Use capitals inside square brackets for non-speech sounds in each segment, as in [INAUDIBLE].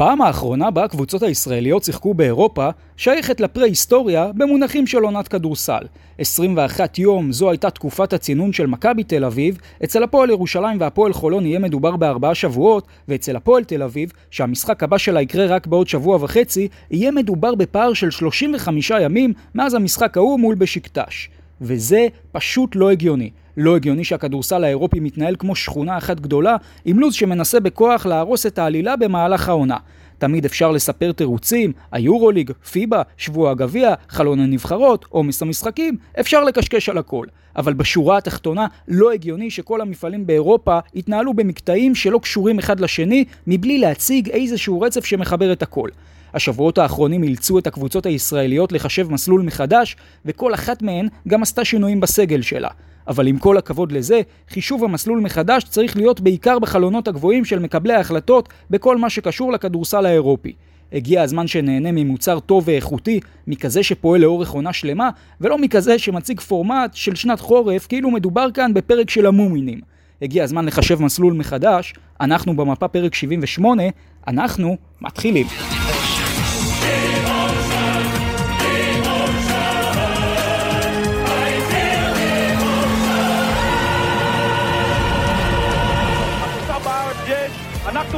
הפעם האחרונה בה הקבוצות הישראליות שיחקו באירופה שייכת לפרה-היסטוריה במונחים של עונת כדורסל. 21 יום זו הייתה תקופת הצינון של מכבי תל אביב, אצל הפועל ירושלים והפועל חולון יהיה מדובר בארבעה שבועות, ואצל הפועל תל אביב, שהמשחק הבא שלה יקרה רק בעוד שבוע וחצי, יהיה מדובר בפער של 35 ימים מאז המשחק ההוא מול בשקטש. וזה פשוט לא הגיוני. לא הגיוני שהכדורסל האירופי מתנהל כמו שכונה אחת גדולה, עם לו"ז שמנסה בכוח להרוס את העלילה במהלך העונה. תמיד אפשר לספר תירוצים, היורוליג, פיבה, שבוע הגביע, חלון הנבחרות, עומס המשחקים, אפשר לקשקש על הכל. אבל בשורה התחתונה לא הגיוני שכל המפעלים באירופה יתנהלו במקטעים שלא קשורים אחד לשני, מבלי להציג איזשהו רצף שמחבר את הכל. השבועות האחרונים אילצו את הקבוצות הישראליות לחשב מסלול מחדש, וכל אחת מהן גם עשתה שינויים בסגל שלה. אבל עם כל הכבוד לזה, חישוב המסלול מחדש צריך להיות בעיקר בחלונות הגבוהים של מקבלי ההחלטות בכל מה שקשור לכדורסל האירופי. הגיע הזמן שנהנה ממוצר טוב ואיכותי, מכזה שפועל לאורך עונה שלמה, ולא מכזה שמציג פורמט של שנת חורף כאילו מדובר כאן בפרק של המומינים. הגיע הזמן לחשב מסלול מחדש, אנחנו במפה פרק 78, אנחנו מתחילים.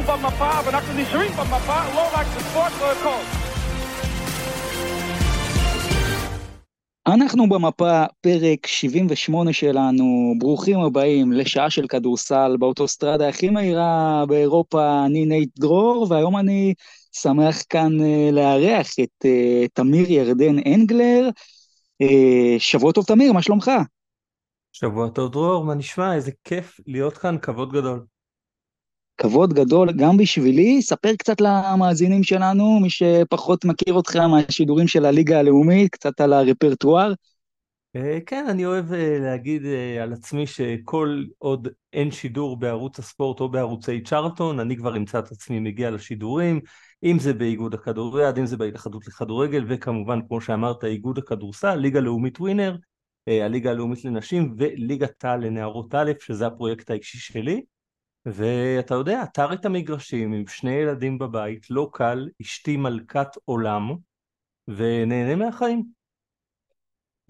אנחנו במפה ואנחנו נשארים במפה, לא רק בספורט, אלא בהכל. אנחנו במפה, פרק 78 שלנו, ברוכים הבאים לשעה של כדורסל באוטוסטרדה הכי מהירה באירופה, אני נייט דרור, והיום אני שמח כאן אה, לארח את אה, תמיר ירדן אנגלר. אה, שבוע טוב תמיר, מה שלומך? שבוע טוב דרור, מה נשמע? איזה כיף להיות כאן, כבוד גדול. כבוד גדול גם בשבילי, ספר קצת למאזינים שלנו, מי שפחות מכיר אותך מהשידורים של הליגה הלאומית, קצת על הרפרטואר. אה, כן, אני אוהב אה, להגיד אה, על עצמי שכל עוד אין שידור בערוץ הספורט או בערוצי צ'רלטון, אני כבר אמצא את עצמי מגיע לשידורים, אם זה באיגוד הכדוריד, אם זה בהתאחדות לכדורגל, וכמובן, כמו שאמרת, איגוד הכדורסל, ליגה לאומית ווינר, הליגה הלאומית לנשים וליגת העל לנערות א', שזה הפרויקט האישי שלי. ואתה יודע, אתר את המגרשים עם שני ילדים בבית, לא קל, אשתי מלכת עולם, ונהנה מהחיים.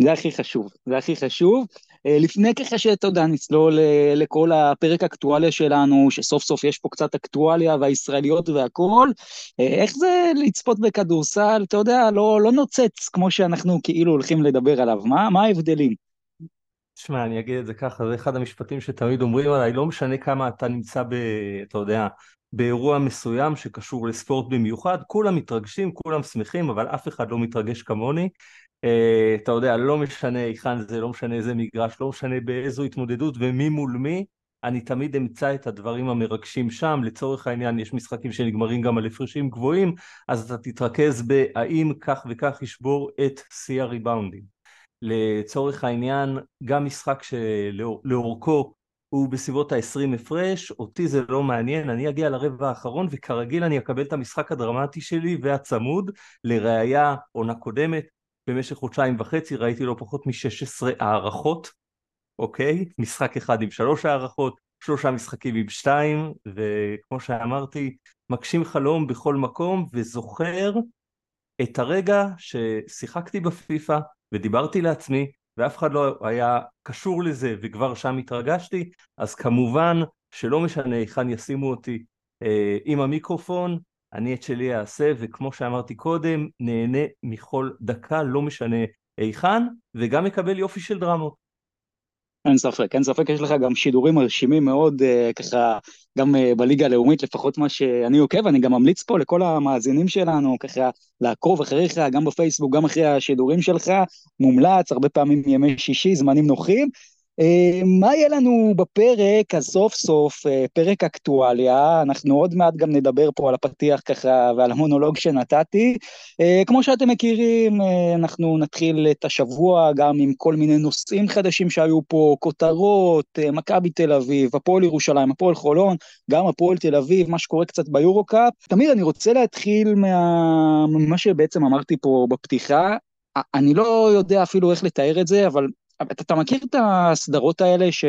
זה הכי חשוב, זה הכי חשוב. אה, לפני ככה שאתה יודע, נצלול אה, לכל הפרק אקטואליה שלנו, שסוף סוף יש פה קצת אקטואליה והישראליות והכול, אה, איך זה לצפות בכדורסל, אתה יודע, לא, לא נוצץ כמו שאנחנו כאילו הולכים לדבר עליו, מה, מה ההבדלים? תשמע, אני אגיד את זה ככה, זה אחד המשפטים שתמיד אומרים עליי, לא משנה כמה אתה נמצא ב... אתה יודע, באירוע מסוים שקשור לספורט במיוחד, כולם מתרגשים, כולם שמחים, אבל אף אחד לא מתרגש כמוני. Uh, אתה יודע, לא משנה היכן זה, לא משנה איזה מגרש, לא משנה באיזו התמודדות ומי מול מי, אני תמיד אמצא את הדברים המרגשים שם, לצורך העניין יש משחקים שנגמרים גם על הפרשים גבוהים, אז אתה תתרכז בהאם כך וכך ישבור את שיא הריבאונדים. לצורך העניין, גם משחק שלאורכו הוא בסביבות ה-20 הפרש, אותי זה לא מעניין, אני אגיע לרבע האחרון וכרגיל אני אקבל את המשחק הדרמטי שלי והצמוד, לראיה עונה קודמת, במשך חודשיים וחצי ראיתי לא פחות מ-16 הערכות, אוקיי? משחק אחד עם שלוש הערכות, שלושה משחקים עם שתיים, וכמו שאמרתי, מגשים חלום בכל מקום וזוכר את הרגע ששיחקתי בפיפא ודיברתי לעצמי ואף אחד לא היה קשור לזה וכבר שם התרגשתי אז כמובן שלא משנה היכן ישימו אותי אה, עם המיקרופון אני את שלי אעשה וכמו שאמרתי קודם נהנה מכל דקה לא משנה היכן וגם מקבל יופי של דרמות אין ספק, אין ספק, יש לך גם שידורים מרשימים מאוד, uh, ככה, גם uh, בליגה הלאומית, לפחות מה שאני עוקב, אני גם ממליץ פה לכל המאזינים שלנו, ככה, לעקוב אחריך, גם בפייסבוק, גם אחרי השידורים שלך, מומלץ, הרבה פעמים ימי שישי, זמנים נוחים, אה, מה יהיה לנו בפרק, אז סוף סוף, אה, פרק אקטואליה, אנחנו עוד מעט גם נדבר פה על הפתיח ככה ועל המונולוג שנתתי. אה, כמו שאתם מכירים, אנחנו נתחיל את השבוע גם עם כל מיני נושאים חדשים שהיו פה, כותרות, מכבי תל אביב, הפועל ירושלים, הפועל חולון, גם הפועל תל אביב, מה שקורה קצת ביורו-קאפ. תמיד אני רוצה להתחיל מה... ממה שבעצם אמרתי פה בפתיחה. אני לא יודע אפילו איך לתאר את זה, אבל אתה, אתה מכיר את הסדרות האלה ש...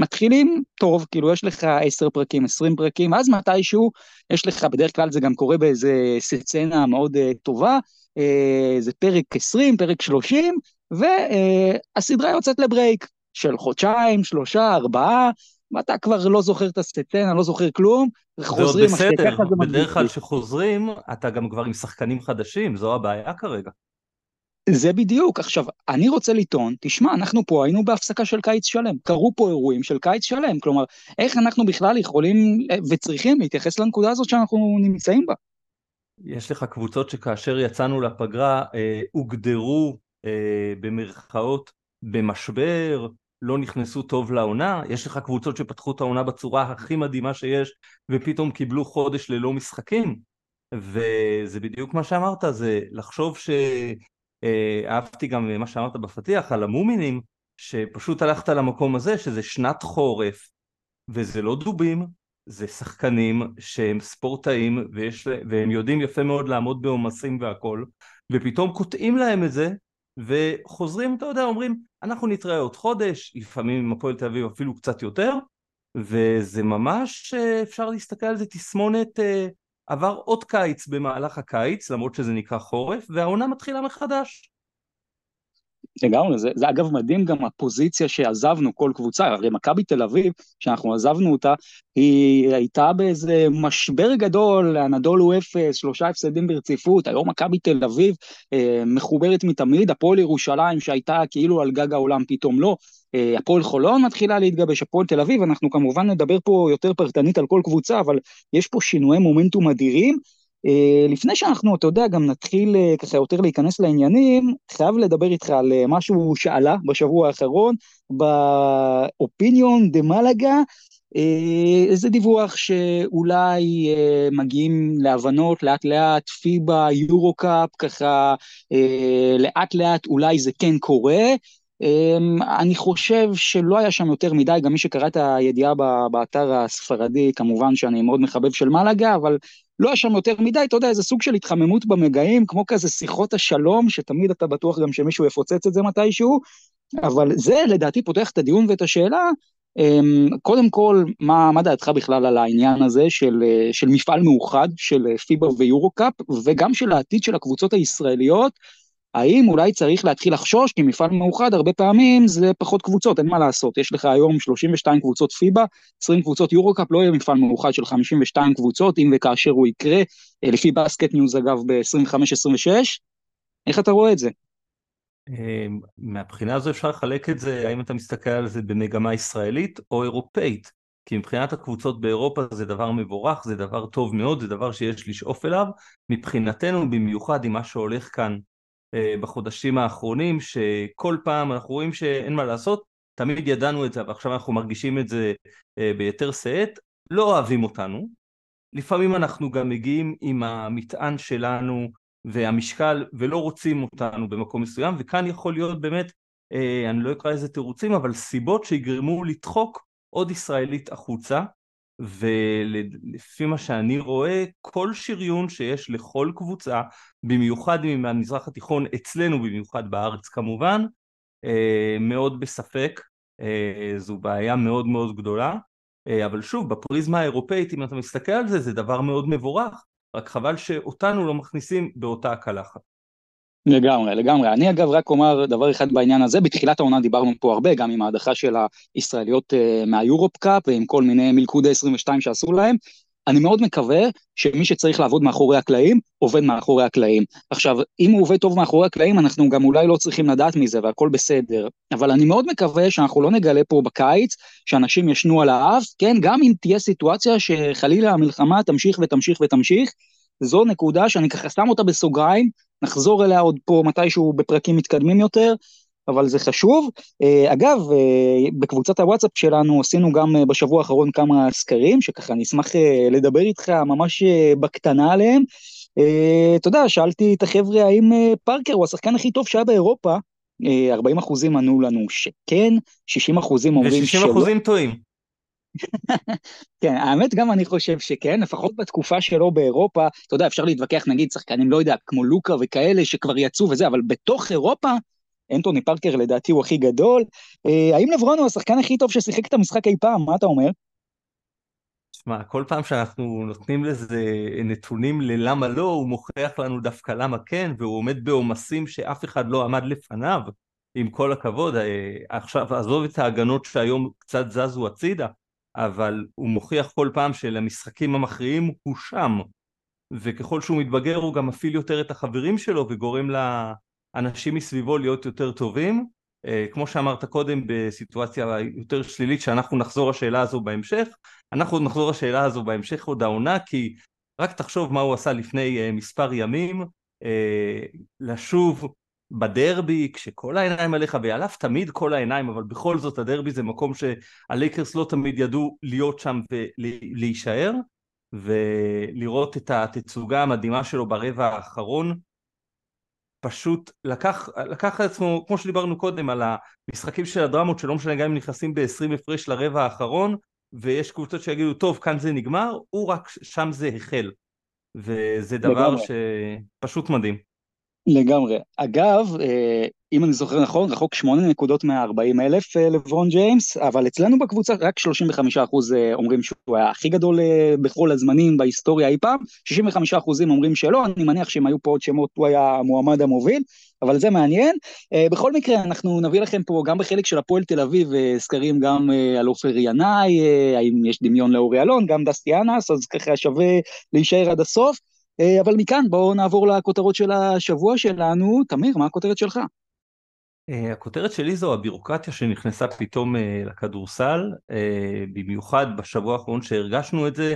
מתחילים טוב, כאילו יש לך עשר פרקים, עשרים פרקים, אז מתישהו יש לך, בדרך כלל זה גם קורה באיזה סצנה מאוד uh, טובה, uh, זה פרק עשרים, פרק שלושים, והסדרה uh, יוצאת לברייק של חודשיים, שלושה, ארבעה, ואתה כבר לא זוכר את הסצנה, לא זוכר כלום, וחוזרים, זה עוד בסדר, בדרך כלל כשחוזרים, אתה גם כבר עם שחקנים חדשים, זו הבעיה כרגע. זה בדיוק. עכשיו, אני רוצה לטעון, תשמע, אנחנו פה היינו בהפסקה של קיץ שלם, קרו פה אירועים של קיץ שלם, כלומר, איך אנחנו בכלל יכולים אה, וצריכים להתייחס לנקודה הזאת שאנחנו נמצאים בה? יש לך קבוצות שכאשר יצאנו לפגרה, אה, הוגדרו אה, במרכאות במשבר, לא נכנסו טוב לעונה, יש לך קבוצות שפתחו את העונה בצורה הכי מדהימה שיש, ופתאום קיבלו חודש ללא משחקים, וזה בדיוק מה שאמרת, זה לחשוב ש... אה, אהבתי גם מה שאמרת בפתיח על המומינים, שפשוט הלכת למקום הזה שזה שנת חורף, וזה לא דובים, זה שחקנים שהם ספורטאים ויש, והם יודעים יפה מאוד לעמוד בעומסים והכל, ופתאום קוטעים להם את זה, וחוזרים, אתה יודע, אומרים, אנחנו נתראה עוד חודש, לפעמים עם הפועל תל אביב אפילו קצת יותר, וזה ממש, אה, אפשר להסתכל על זה תסמונת אה, עבר עוד קיץ במהלך הקיץ, למרות שזה נקרא חורף, והעונה מתחילה מחדש. לגמרי, זה, זה אגב מדהים גם הפוזיציה שעזבנו כל קבוצה, הרי מכבי תל אביב, שאנחנו עזבנו אותה, היא הייתה באיזה משבר גדול, הנדול הוא אפס, שלושה הפסדים ברציפות, היום מכבי תל אביב אה, מחוברת מתמיד, הפועל ירושלים שהייתה כאילו על גג העולם פתאום לא, אה, הפועל חולון מתחילה להתגבש, הפועל תל אביב, אנחנו כמובן נדבר פה יותר פרטנית על כל קבוצה, אבל יש פה שינויי מומנטום אדירים. אה, לפני שאנחנו, אתה יודע, גם נתחיל אה, ככה יותר להיכנס לעניינים, חייב לדבר איתך על משהו שעלה בשבוע האחרון, באופיניון דה מלאגה, איזה דיווח שאולי מגיעים להבנות לאט לאט, פיבה, יורו קאפ, ככה לאט לאט אולי זה כן קורה, אמ, אני חושב שלא היה שם יותר מדי, גם מי שקרא את הידיעה באתר הספרדי, כמובן שאני מאוד מחבב של מלאגה, אבל לא היה שם יותר מדי, אתה יודע, איזה סוג של התחממות במגעים, כמו כזה שיחות השלום, שתמיד אתה בטוח גם שמישהו יפוצץ את זה מתישהו, אבל זה לדעתי פותח את הדיון ואת השאלה, אמ, קודם כל, מה, מה דעתך בכלל על העניין הזה של, של מפעל מאוחד של FIBA ו EuroCup, וגם של העתיד של הקבוצות הישראליות, האם אולי צריך להתחיל לחשוש, כי מפעל מאוחד הרבה פעמים זה פחות קבוצות, אין מה לעשות. יש לך היום 32 קבוצות FIBA, 20 קבוצות EuroCup, לא יהיה מפעל מאוחד של 52 קבוצות, אם וכאשר הוא יקרה, אה, לפי BasketNews אגב ב-25-26. איך אתה רואה את זה? אמ, מהבחינה הזו אפשר לחלק את זה, האם אתה מסתכל על זה במגמה ישראלית או אירופאית. כי מבחינת הקבוצות באירופה זה דבר מבורך, זה דבר טוב מאוד, זה דבר שיש לשאוף אליו. מבחינתנו, במיוחד עם מה שהולך כאן אה, בחודשים האחרונים, שכל פעם אנחנו רואים שאין מה לעשות, תמיד ידענו את זה, ועכשיו אנחנו מרגישים את זה אה, ביתר שאת, לא אוהבים אותנו. לפעמים אנחנו גם מגיעים עם המטען שלנו והמשקל ולא רוצים אותנו במקום מסוים, וכאן יכול להיות באמת, אה, אני לא אקרא לזה תירוצים, אבל סיבות שיגרמו לדחוק עוד ישראלית החוצה, ולפי מה שאני רואה, כל שריון שיש לכל קבוצה, במיוחד מהמזרח התיכון, אצלנו במיוחד בארץ כמובן, אה, מאוד בספק, אה, זו בעיה מאוד מאוד גדולה, אה, אבל שוב, בפריזמה האירופאית, אם אתה מסתכל על זה, זה דבר מאוד מבורך, רק חבל שאותנו לא מכניסים באותה הקלחת. לגמרי, לגמרי. אני אגב רק אומר דבר אחד בעניין הזה, בתחילת העונה דיברנו פה הרבה, גם עם ההדחה של הישראליות uh, מהיורופ קאפ ועם כל מיני מלכודי 22 שעשו להם. אני מאוד מקווה שמי שצריך לעבוד מאחורי הקלעים, עובד מאחורי הקלעים. עכשיו, אם הוא עובד טוב מאחורי הקלעים, אנחנו גם אולי לא צריכים לדעת מזה והכל בסדר, אבל אני מאוד מקווה שאנחנו לא נגלה פה בקיץ שאנשים ישנו על האף, כן, גם אם תהיה סיטואציה שחלילה המלחמה תמשיך ותמשיך ותמשיך, זו נקודה שאני ככה שם אותה בסוגריים, נחזור אליה עוד פה מתישהו בפרקים מתקדמים יותר, אבל זה חשוב. אה, אגב, אה, בקבוצת הוואטסאפ שלנו עשינו גם אה, בשבוע האחרון כמה סקרים, שככה אני אשמח לדבר איתך ממש בקטנה עליהם. אתה יודע, שאלתי את החבר'ה האם פארקר הוא השחקן הכי טוב שהיה באירופה, 40 אחוזים ענו לנו שכן, 60 אחוזים אומרים שלא. ו-60 אחוזים טועים. [LAUGHS] כן, האמת גם אני חושב שכן, לפחות בתקופה שלו באירופה, אתה יודע, אפשר להתווכח נגיד שחקנים, לא יודע, כמו לוקה וכאלה שכבר יצאו וזה, אבל בתוך אירופה, אנטוני פארקר לדעתי הוא הכי גדול. אה, האם לברון הוא השחקן הכי טוב ששיחק את המשחק אי פעם? מה אתה אומר? תשמע, כל פעם שאנחנו נותנים לזה נתונים ללמה לא, הוא מוכיח לנו דווקא למה כן, והוא עומד בעומסים שאף אחד לא עמד לפניו, עם כל הכבוד. אה, עכשיו, עזוב את ההגנות שהיום קצת זזו הצידה, אבל הוא מוכיח כל פעם שלמשחקים המכריעים הוא שם. וככל שהוא מתבגר הוא גם מפעיל יותר את החברים שלו וגורם לאנשים מסביבו להיות יותר טובים. אה, כמו שאמרת קודם בסיטואציה יותר שלילית שאנחנו נחזור לשאלה הזו בהמשך, אנחנו נחזור לשאלה הזו בהמשך עוד העונה כי רק תחשוב מה הוא עשה לפני אה, מספר ימים, אה, לשוב בדרבי כשכל העיניים עליך ועליו תמיד כל העיניים אבל בכל זאת הדרבי זה מקום שהלייקרס לא תמיד ידעו להיות שם ולהישאר ולראות את התצוגה המדהימה שלו ברבע האחרון פשוט לקח, לקח לעצמו, כמו שדיברנו קודם על המשחקים של הדרמות שלא משנה גם אם נכנסים ב-20 הפרש לרבע האחרון ויש קבוצות שיגידו טוב כאן זה נגמר, הוא רק שם זה החל וזה דבר שפשוט מדהים. לגמרי. אגב, אה, אם אני זוכר נכון, רחוק 8 נקודות מה-40 אלף אה, לברון ג'יימס, אבל אצלנו בקבוצה רק 35 אחוז אה, אומרים שהוא היה הכי גדול בכל הזמנים בהיסטוריה אי פעם, 65 אחוזים אומרים שלא, אני מניח שאם היו פה עוד שמות הוא היה המועמד המוביל, אבל זה מעניין. בכל מקרה, אנחנו נביא לכם פה גם בחלק של הפועל תל אביב סקרים גם על עופר ינאי, האם יש דמיון לאורי אלון, גם דסטי אנס, אז ככה שווה להישאר עד הסוף. אה, אבל מכאן בואו נעבור לכותרות של השבוע שלנו. תמיר, מה הכותרת שלך? אה, הכותרת שלי זו הבירוקרטיה שנכנסה פתאום אה, לכדורסל, במיוחד בשבוע האחרון שהרגשנו את זה,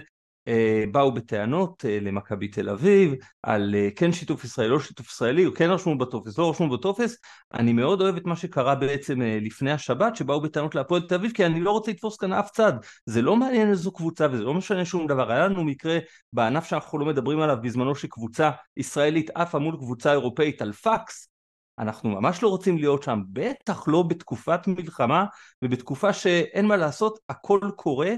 באו בטענות אה, למכבי תל אביב על אה, כן שיתוף ישראלי, לא שיתוף ישראלי, או כן רשמו בטופס, לא רשמו בטופס. אני מאוד אוהב את מה שקרה בעצם לפני השבת, שבאו בטענות להפועל תל אביב, כי אני לא רוצה לתפוס כאן אף צד. זה לא מעניין איזו קבוצה וזה לא משנה שום דבר. היה לנו מקרה בענף שאנחנו לא מדברים עליו בזמנו שקבוצה ישראלית עפה מול קבוצה אירופאית על פקס, אנחנו ממש לא רוצים להיות שם, בטח לא בתקופת מלחמה ובתקופה שאין מה לעשות, הכל קורה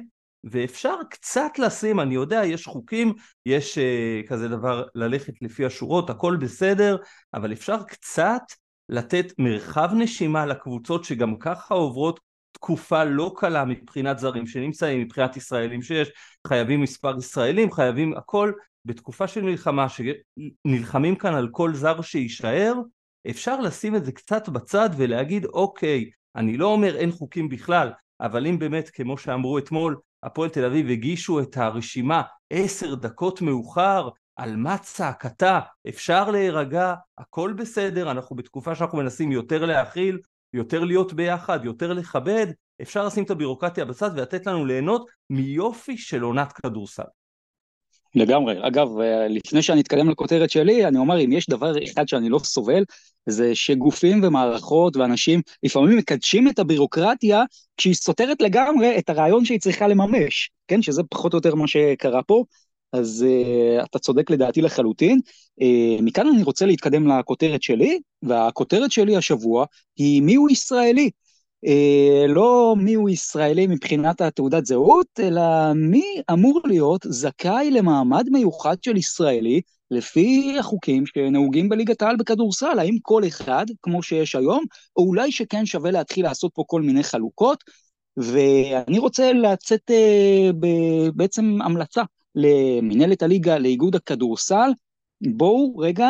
ואפשר קצת לשים, אני יודע, יש חוקים, יש uh, כזה דבר ללכת לפי השורות, הכל בסדר, אבל אפשר קצת לתת מרחב נשימה לקבוצות שגם ככה עוברות תקופה לא קלה מבחינת זרים שנמצאים, מבחינת ישראלים שיש, חייבים מספר ישראלים, חייבים הכל, בתקופה של מלחמה שנלחמים כאן על כל זר שיישאר, אפשר לשים את זה קצת בצד ולהגיד אוקיי, אני לא אומר אין חוקים בכלל, אבל אם באמת כמו שאמרו אתמול הפועל תל אביב הגישו את הרשימה עשר דקות מאוחר, על מה צעקתה, אפשר להירגע, הכל בסדר, אנחנו בתקופה שאנחנו מנסים יותר להכיל, יותר להיות ביחד, יותר לכבד, אפשר לשים את הבירוקרטיה בצד ולתת לנו ליהנות מיופי של עונת כדורסל. לגמרי. אגב, אה, לפני שאני אתקדם לכותרת שלי, אני אומר, אם יש דבר אחד שאני לא סובל, זה שגופים ומערכות ואנשים לפעמים מקדשים את הבירוקרטיה כשהיא סותרת לגמרי את הרעיון שהיא צריכה לממש, כן? שזה פחות או יותר מה שקרה פה. אז uh, אתה צודק לדעתי לחלוטין. Uh, מכאן אני רוצה להתקדם לכותרת שלי, והכותרת שלי השבוע היא מיהו ישראלי. אה, לא מי הוא ישראלי מבחינת התעודת זהות, אלא מי אמור להיות זכאי למעמד מיוחד של ישראלי לפי החוקים שנהוגים בליגת העל בכדורסל, האם כל אחד, כמו שיש היום, או אולי שכן שווה להתחיל לעשות פה כל מיני חלוקות, ואני רוצה לצאת אה, בעצם המלצה למנהלת הליגה, לאיגוד הכדורסל, בואו רגע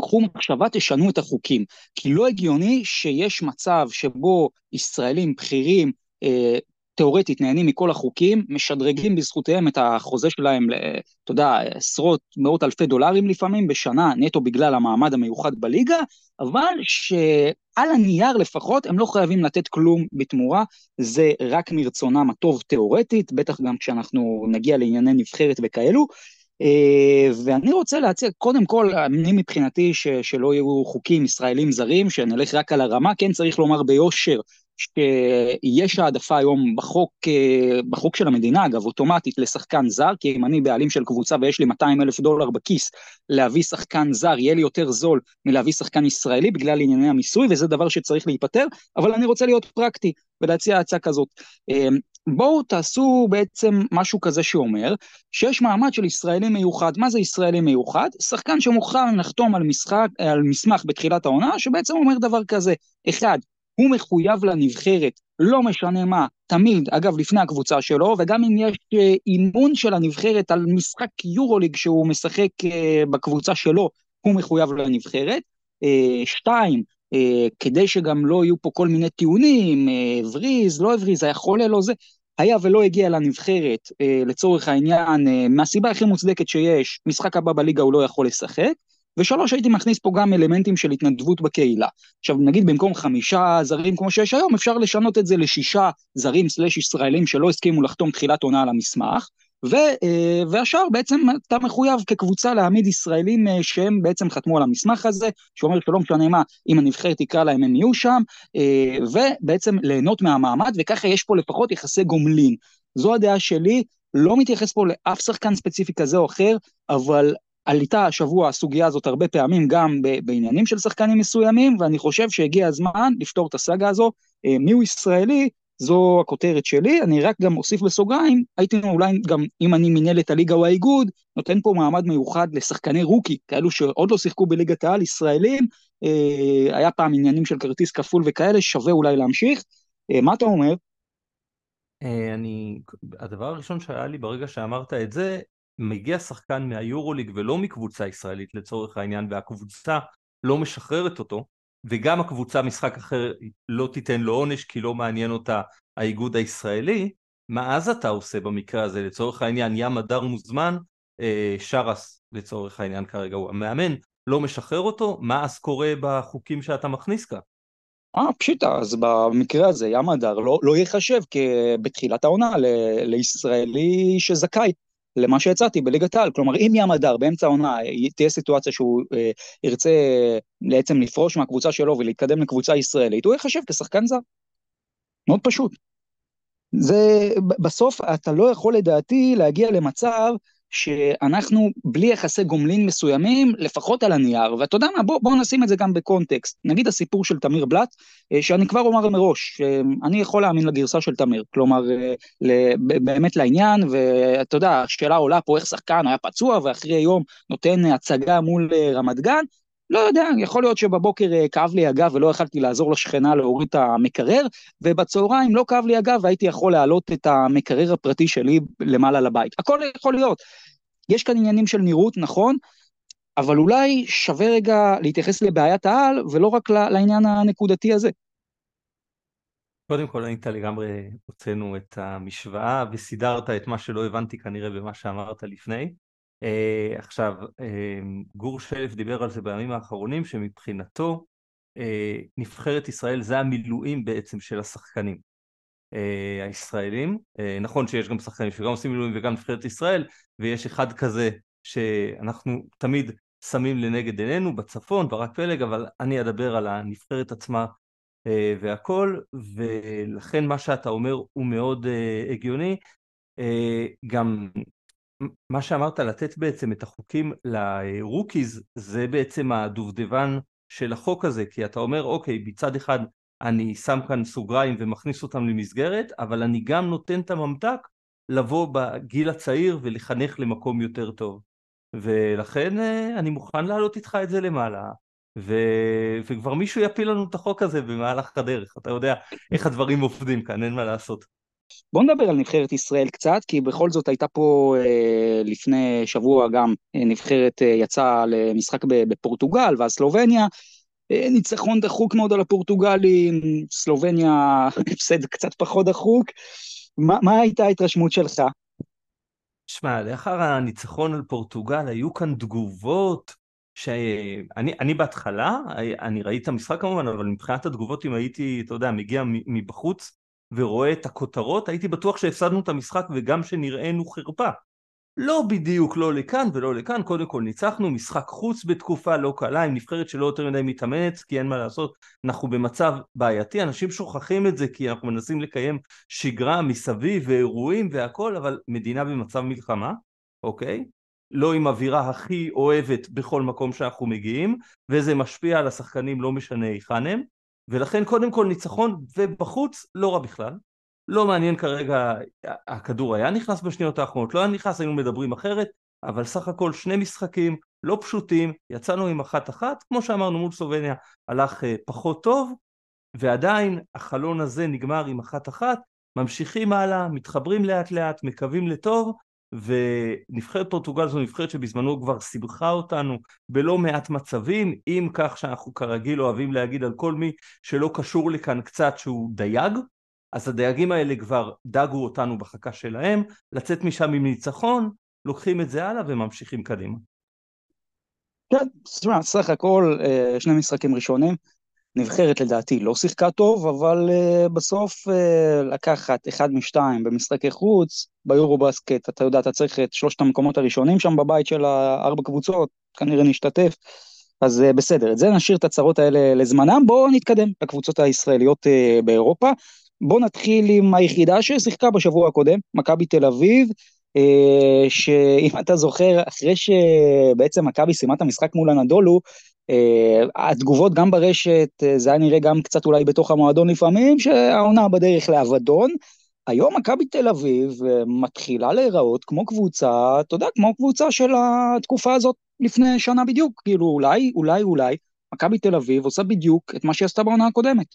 קחו מחשבה, תשנו את החוקים. כי לא הגיוני שיש מצב שבו ישראלים בכירים, אה, תאורטית נהנים מכל החוקים, משדרגים בזכותיהם את החוזה שלהם, אתה יודע, עשרות, מאות אלפי דולרים לפעמים בשנה, נטו בגלל המעמד המיוחד בליגה, אבל שעל הנייר לפחות הם לא חייבים לתת כלום בתמורה, זה רק מרצונם הטוב תאורטית, בטח גם כשאנחנו נגיע לענייני נבחרת וכאלו. אה, ואני רוצה להציע, קודם כל, אני מבחינתי ש, שלא יהיו חוקים ישראלים זרים, שנלך רק על הרמה, כן צריך לומר ביושר שיש העדפה היום בחוק, אה, בחוק של המדינה, אגב, אוטומטית לשחקן זר, כי אם אני בעלים של קבוצה ויש לי 200 אלף דולר בכיס, להביא שחקן זר יהיה לי יותר זול מלהביא שחקן ישראלי בגלל ענייני המיסוי, וזה דבר שצריך להיפתר, אבל אני רוצה להיות פרקטי ולהציע הצעה כזאת. בואו תעשו בעצם משהו כזה שאומר שיש מעמד של ישראלי מיוחד. מה זה ישראלי מיוחד? שחקן שמוכן לחתום על, משחק, על מסמך בתחילת העונה שבעצם אומר דבר כזה, אחד, הוא מחויב לנבחרת, לא משנה מה, תמיד, אגב, לפני הקבוצה שלו, וגם אם יש אה, אימון של הנבחרת על משחק יורוליג שהוא משחק אה, בקבוצה שלו, הוא מחויב לנבחרת. אה, שתיים, כדי שגם לא יהיו פה כל מיני טיעונים, הבריז, לא הבריז, היה חולה, לא זה, היה ולא הגיע לנבחרת, לצורך העניין, מהסיבה הכי מוצדקת שיש, משחק הבא בליגה הוא לא יכול לשחק. ושלוש, הייתי מכניס פה גם אלמנטים של התנדבות בקהילה. עכשיו, נגיד במקום חמישה זרים כמו שיש היום, אפשר לשנות את זה לשישה זרים סלאש ישראלים שלא הסכימו לחתום תחילת עונה על המסמך, ו, אה, והשאר בעצם אתה מחויב כקבוצה להעמיד ישראלים אה, שהם בעצם חתמו על המסמך הזה, שאומר שלא משנה מה, אם הנבחרת תקרא להם הם יהיו שם, אה, ובעצם ליהנות מהמעמד, וככה יש פה לפחות יחסי גומלין. זו הדעה שלי, לא מתייחס פה לאף שחקן ספציפי כזה או אחר, אבל עלתה השבוע הסוגיה הזאת הרבה פעמים גם בעניינים של שחקנים מסוימים, ואני חושב שהגיע הזמן לפתור את הסאגה הזו. מיהו ישראלי? זו הכותרת שלי, אני רק גם אוסיף בסוגריים, הייתי אולי גם, אם אני מנהלת הליגה או האיגוד, נותן פה מעמד מיוחד לשחקני רוקי, כאלו שעוד לא שיחקו בליגת העל, ישראלים, אה, היה פעם עניינים של כרטיס כפול וכאלה, שווה אולי להמשיך. אה, מה אתה אומר? אני, הדבר הראשון שהיה לי ברגע שאמרת את זה, מגיע שחקן מהיורוליג ולא מקבוצה ישראלית לצורך העניין והקבוצה לא משחררת אותו וגם הקבוצה משחק אחר לא תיתן לו עונש כי לא מעניין אותה האיגוד הישראלי מה אז אתה עושה במקרה הזה? לצורך העניין ים הדר מוזמן אה, שרס לצורך העניין כרגע הוא המאמן לא משחרר אותו מה אז קורה בחוקים שאתה מכניס כאן? אה, פשיטה, אז במקרה הזה ים הדר לא, לא ייחשב בתחילת העונה ל, לישראלי שזכאי למה שהצעתי בליגת העל. כלומר, אם ים הדר באמצע העונה תהיה סיטואציה שהוא אה, ירצה בעצם לפרוש מהקבוצה שלו ולהתקדם לקבוצה ישראלית, הוא יחשב כשחקן זר. מאוד פשוט. זה, בסוף אתה לא יכול לדעתי להגיע למצב שאנחנו בלי יחסי גומלין מסוימים, לפחות על הנייר, ואתה יודע מה, בוא, בוא נשים את זה גם בקונטקסט. נגיד הסיפור של תמיר בלאט, אה, שאני כבר אומר מראש, שאני יכול להאמין לגרסה של תמיר, כלומר, אה, באמת לעניין, ואתה יודע, השאלה עולה פה איך שחקן היה פצוע, ואחרי יום נותן הצגה מול אה, רמת גן, לא יודע, יכול להיות שבבוקר כאב לי הגב ולא יכלתי לעזור לשכנה להוריד את המקרר, ובצהריים לא כאב לי הגב והייתי יכול להעלות את המקרר הפרטי שלי למעלה לבית. הכל יכול להיות. יש כאן עניינים של נראות, נכון, אבל אולי שווה רגע להתייחס לבעיית העל ולא רק לעניין הנקודתי הזה. קודם כל ענית לגמרי, הוצאנו את המשוואה וסידרת את מה שלא הבנתי כנראה במה שאמרת לפני. Uh, עכשיו, uh, גור שלף דיבר על זה בימים האחרונים, שמבחינתו uh, נבחרת ישראל זה המילואים בעצם של השחקנים uh, הישראלים. Uh, נכון שיש גם שחקנים שגם עושים מילואים וגם נבחרת ישראל, ויש אחד כזה שאנחנו תמיד שמים לנגד עינינו בצפון, ברק פלג, אבל אני אדבר על הנבחרת עצמה uh, והכל, ולכן מה שאתה אומר הוא מאוד uh, הגיוני. Uh, גם מה שאמרת לתת בעצם את החוקים לרוקיז זה בעצם הדובדבן של החוק הזה כי אתה אומר אוקיי מצד אחד אני שם כאן סוגריים ומכניס אותם למסגרת אבל אני גם נותן את הממתק לבוא בגיל הצעיר ולחנך למקום יותר טוב. ולכן אה, אני מוכן להעלות איתך את זה למעלה ו... וכבר מישהו יפיל לנו את החוק הזה במהלך הדרך אתה יודע איך הדברים עובדים כאן אין מה לעשות בואו נדבר על נבחרת ישראל קצת, כי בכל זאת הייתה פה אה, לפני שבוע גם אה, נבחרת אה, יצאה למשחק בפורטוגל ואז סלובניה. אה, ניצחון דחוק מאוד על הפורטוגלים, סלובניה [LAUGHS] הפסד קצת פחות דחוק. מה, מה הייתה ההתרשמות שלך? שמע, לאחר הניצחון על פורטוגל היו כאן תגובות שאני אני בהתחלה, אני ראיתי את המשחק כמובן, אבל מבחינת התגובות אם הייתי, אתה יודע, מגיע מבחוץ, ורואה את הכותרות, הייתי בטוח שהפסדנו את המשחק וגם שנראינו חרפה. לא בדיוק לא לכאן ולא לכאן, קודם כל ניצחנו, משחק חוץ בתקופה לא קלה, עם נבחרת שלא יותר מדי מתאמנת, כי אין מה לעשות, אנחנו במצב בעייתי, אנשים שוכחים את זה כי אנחנו מנסים לקיים שגרה מסביב ואירועים והכל, אבל מדינה במצב מלחמה, אוקיי? לא עם אווירה הכי אוהבת בכל מקום שאנחנו מגיעים, וזה משפיע על השחקנים לא משנה היכן הם, ולכן קודם כל ניצחון ובחוץ לא רע בכלל. לא מעניין כרגע, הכדור היה נכנס בשניות האחרונות, לא היה נכנס, היינו מדברים אחרת, אבל סך הכל שני משחקים לא פשוטים, יצאנו עם אחת אחת, כמו שאמרנו מול סלובניה הלך אה, פחות טוב, ועדיין החלון הזה נגמר עם אחת אחת, ממשיכים הלאה, מתחברים לאט לאט, מקווים לטוב, ונבחרת פורטוגל זו נבחרת שבזמנו כבר סיבכה אותנו בלא מעט מצבים, אם כך שאנחנו כרגיל אוהבים להגיד על כל מי שלא קשור לכאן קצת שהוא דייג, אז הדייגים האלה כבר דגו אותנו בחכה שלהם, לצאת משם עם ניצחון, לוקחים את זה הלאה וממשיכים קדימה. כן, תשמע, סך הכל אה, שני משחקים ראשונים, נבחרת לדעתי לא שיחקה טוב, אבל uh, בסוף uh, לקחת אחד משתיים במשחקי חוץ, ביורו בסקט, אתה יודע, אתה צריך את שלושת המקומות הראשונים שם בבית של הארבע קבוצות, כנראה נשתתף, אז uh, בסדר, את זה נשאיר את הצהרות האלה לזמנם, בואו נתקדם לקבוצות הישראליות uh, באירופה. בואו נתחיל עם היחידה ששיחקה בשבוע הקודם, מכבי תל אביב, uh, שאם אתה זוכר, אחרי שבעצם מכבי סיימה את המשחק מול הנדולו, התגובות גם ברשת, uh, זה היה נראה גם קצת אולי בתוך המועדון לפעמים, שהעונה בדרך לאבדון. היום מכבי תל אביב uh, מתחילה להיראות כמו קבוצה, אתה יודע, כמו קבוצה של התקופה הזאת לפני שנה בדיוק. כאילו אולי, אולי, אולי, מכבי תל אביב עושה בדיוק את מה שהיא עשתה בעונה הקודמת.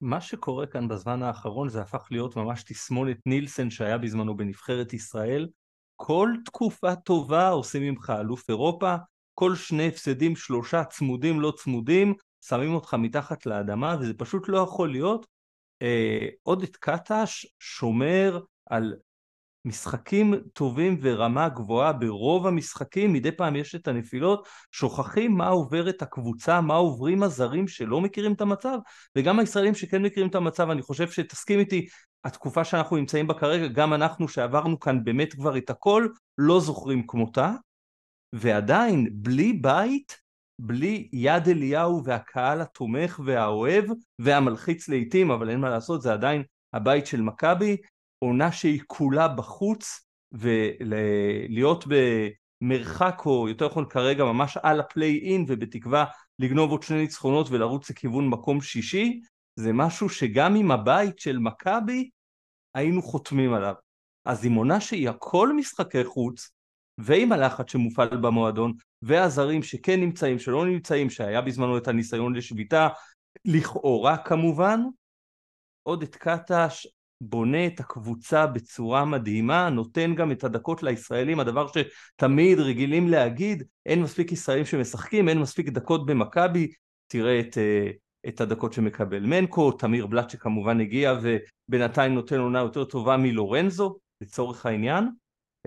מה שקורה כאן בזמן האחרון זה הפך להיות ממש תסמונת נילסן שהיה בזמנו בנבחרת ישראל. כל תקופה טובה עושים ממך אלוף אירופה, כל שני הפסדים, שלושה צמודים, לא צמודים, שמים אותך מתחת לאדמה, וזה פשוט לא יכול להיות. אה, עודד קטש שומר על משחקים טובים ורמה גבוהה ברוב המשחקים, מדי פעם יש את הנפילות, שוכחים מה עובר את הקבוצה, מה עוברים הזרים שלא מכירים את המצב, וגם הישראלים שכן מכירים את המצב, אני חושב שתסכים איתי, התקופה שאנחנו נמצאים בה כרגע, גם אנחנו שעברנו כאן באמת כבר את הכל, לא זוכרים כמותה, ועדיין בלי בית, בלי יד אליהו והקהל התומך והאוהב והמלחיץ לעיתים, אבל אין מה לעשות, זה עדיין הבית של מכבי, עונה שהיא כולה בחוץ, ולהיות במרחק, או יותר נכון כרגע ממש על הפליי אין, ובתקווה לגנוב עוד שני ניצחונות ולרוץ לכיוון מקום שישי, זה משהו שגם עם הבית של מכבי היינו חותמים עליו. אז עם עונה שהיא הכל משחקי חוץ, ועם הלחץ שמופעל במועדון, והזרים שכן נמצאים, שלא נמצאים, שהיה בזמנו את הניסיון לשביתה, לכאורה כמובן, עודד קטש בונה את הקבוצה בצורה מדהימה, נותן גם את הדקות לישראלים, הדבר שתמיד רגילים להגיד, אין מספיק ישראלים שמשחקים, אין מספיק דקות במכבי, תראה את, אה, את הדקות שמקבל מנקו, תמיר בלאט שכמובן הגיע ובינתיים נותן עונה יותר טובה מלורנזו, לצורך העניין.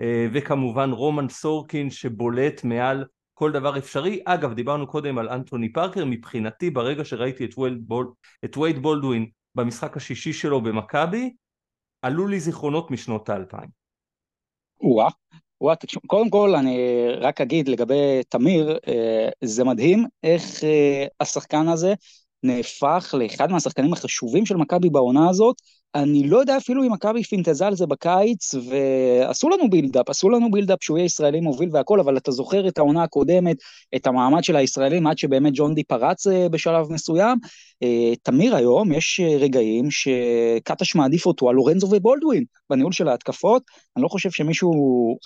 אה, וכמובן רומן סורקין שבולט מעל כל דבר אפשרי. אגב, דיברנו קודם על אנטוני פארקר, מבחינתי ברגע שראיתי את בול, את וייד בולדווין במשחק השישי שלו במכבי, עלו לי זיכרונות משנות האלפיים. וואה, וואה, קודם כל אני רק אגיד לגבי תמיר, אה, זה מדהים איך אה, השחקן הזה נהפך לאחד מהשחקנים החשובים של מכבי בעונה הזאת, אני לא יודע אפילו אם מכבי פינטזה על זה בקיץ, ועשו לנו build-up, עשו לנו build-up שהוא יהיה ישראלי מוביל והכל, אבל אתה זוכר את העונה הקודמת, את המעמד של הישראלים, עד שבאמת ג'ון די פרץ אה, בשלב מסוים. אה, תמיר היום, יש אה, רגעים שקטש מעדיף אותו על לורנזו ובולדווין בניהול של ההתקפות. אני לא חושב שמישהו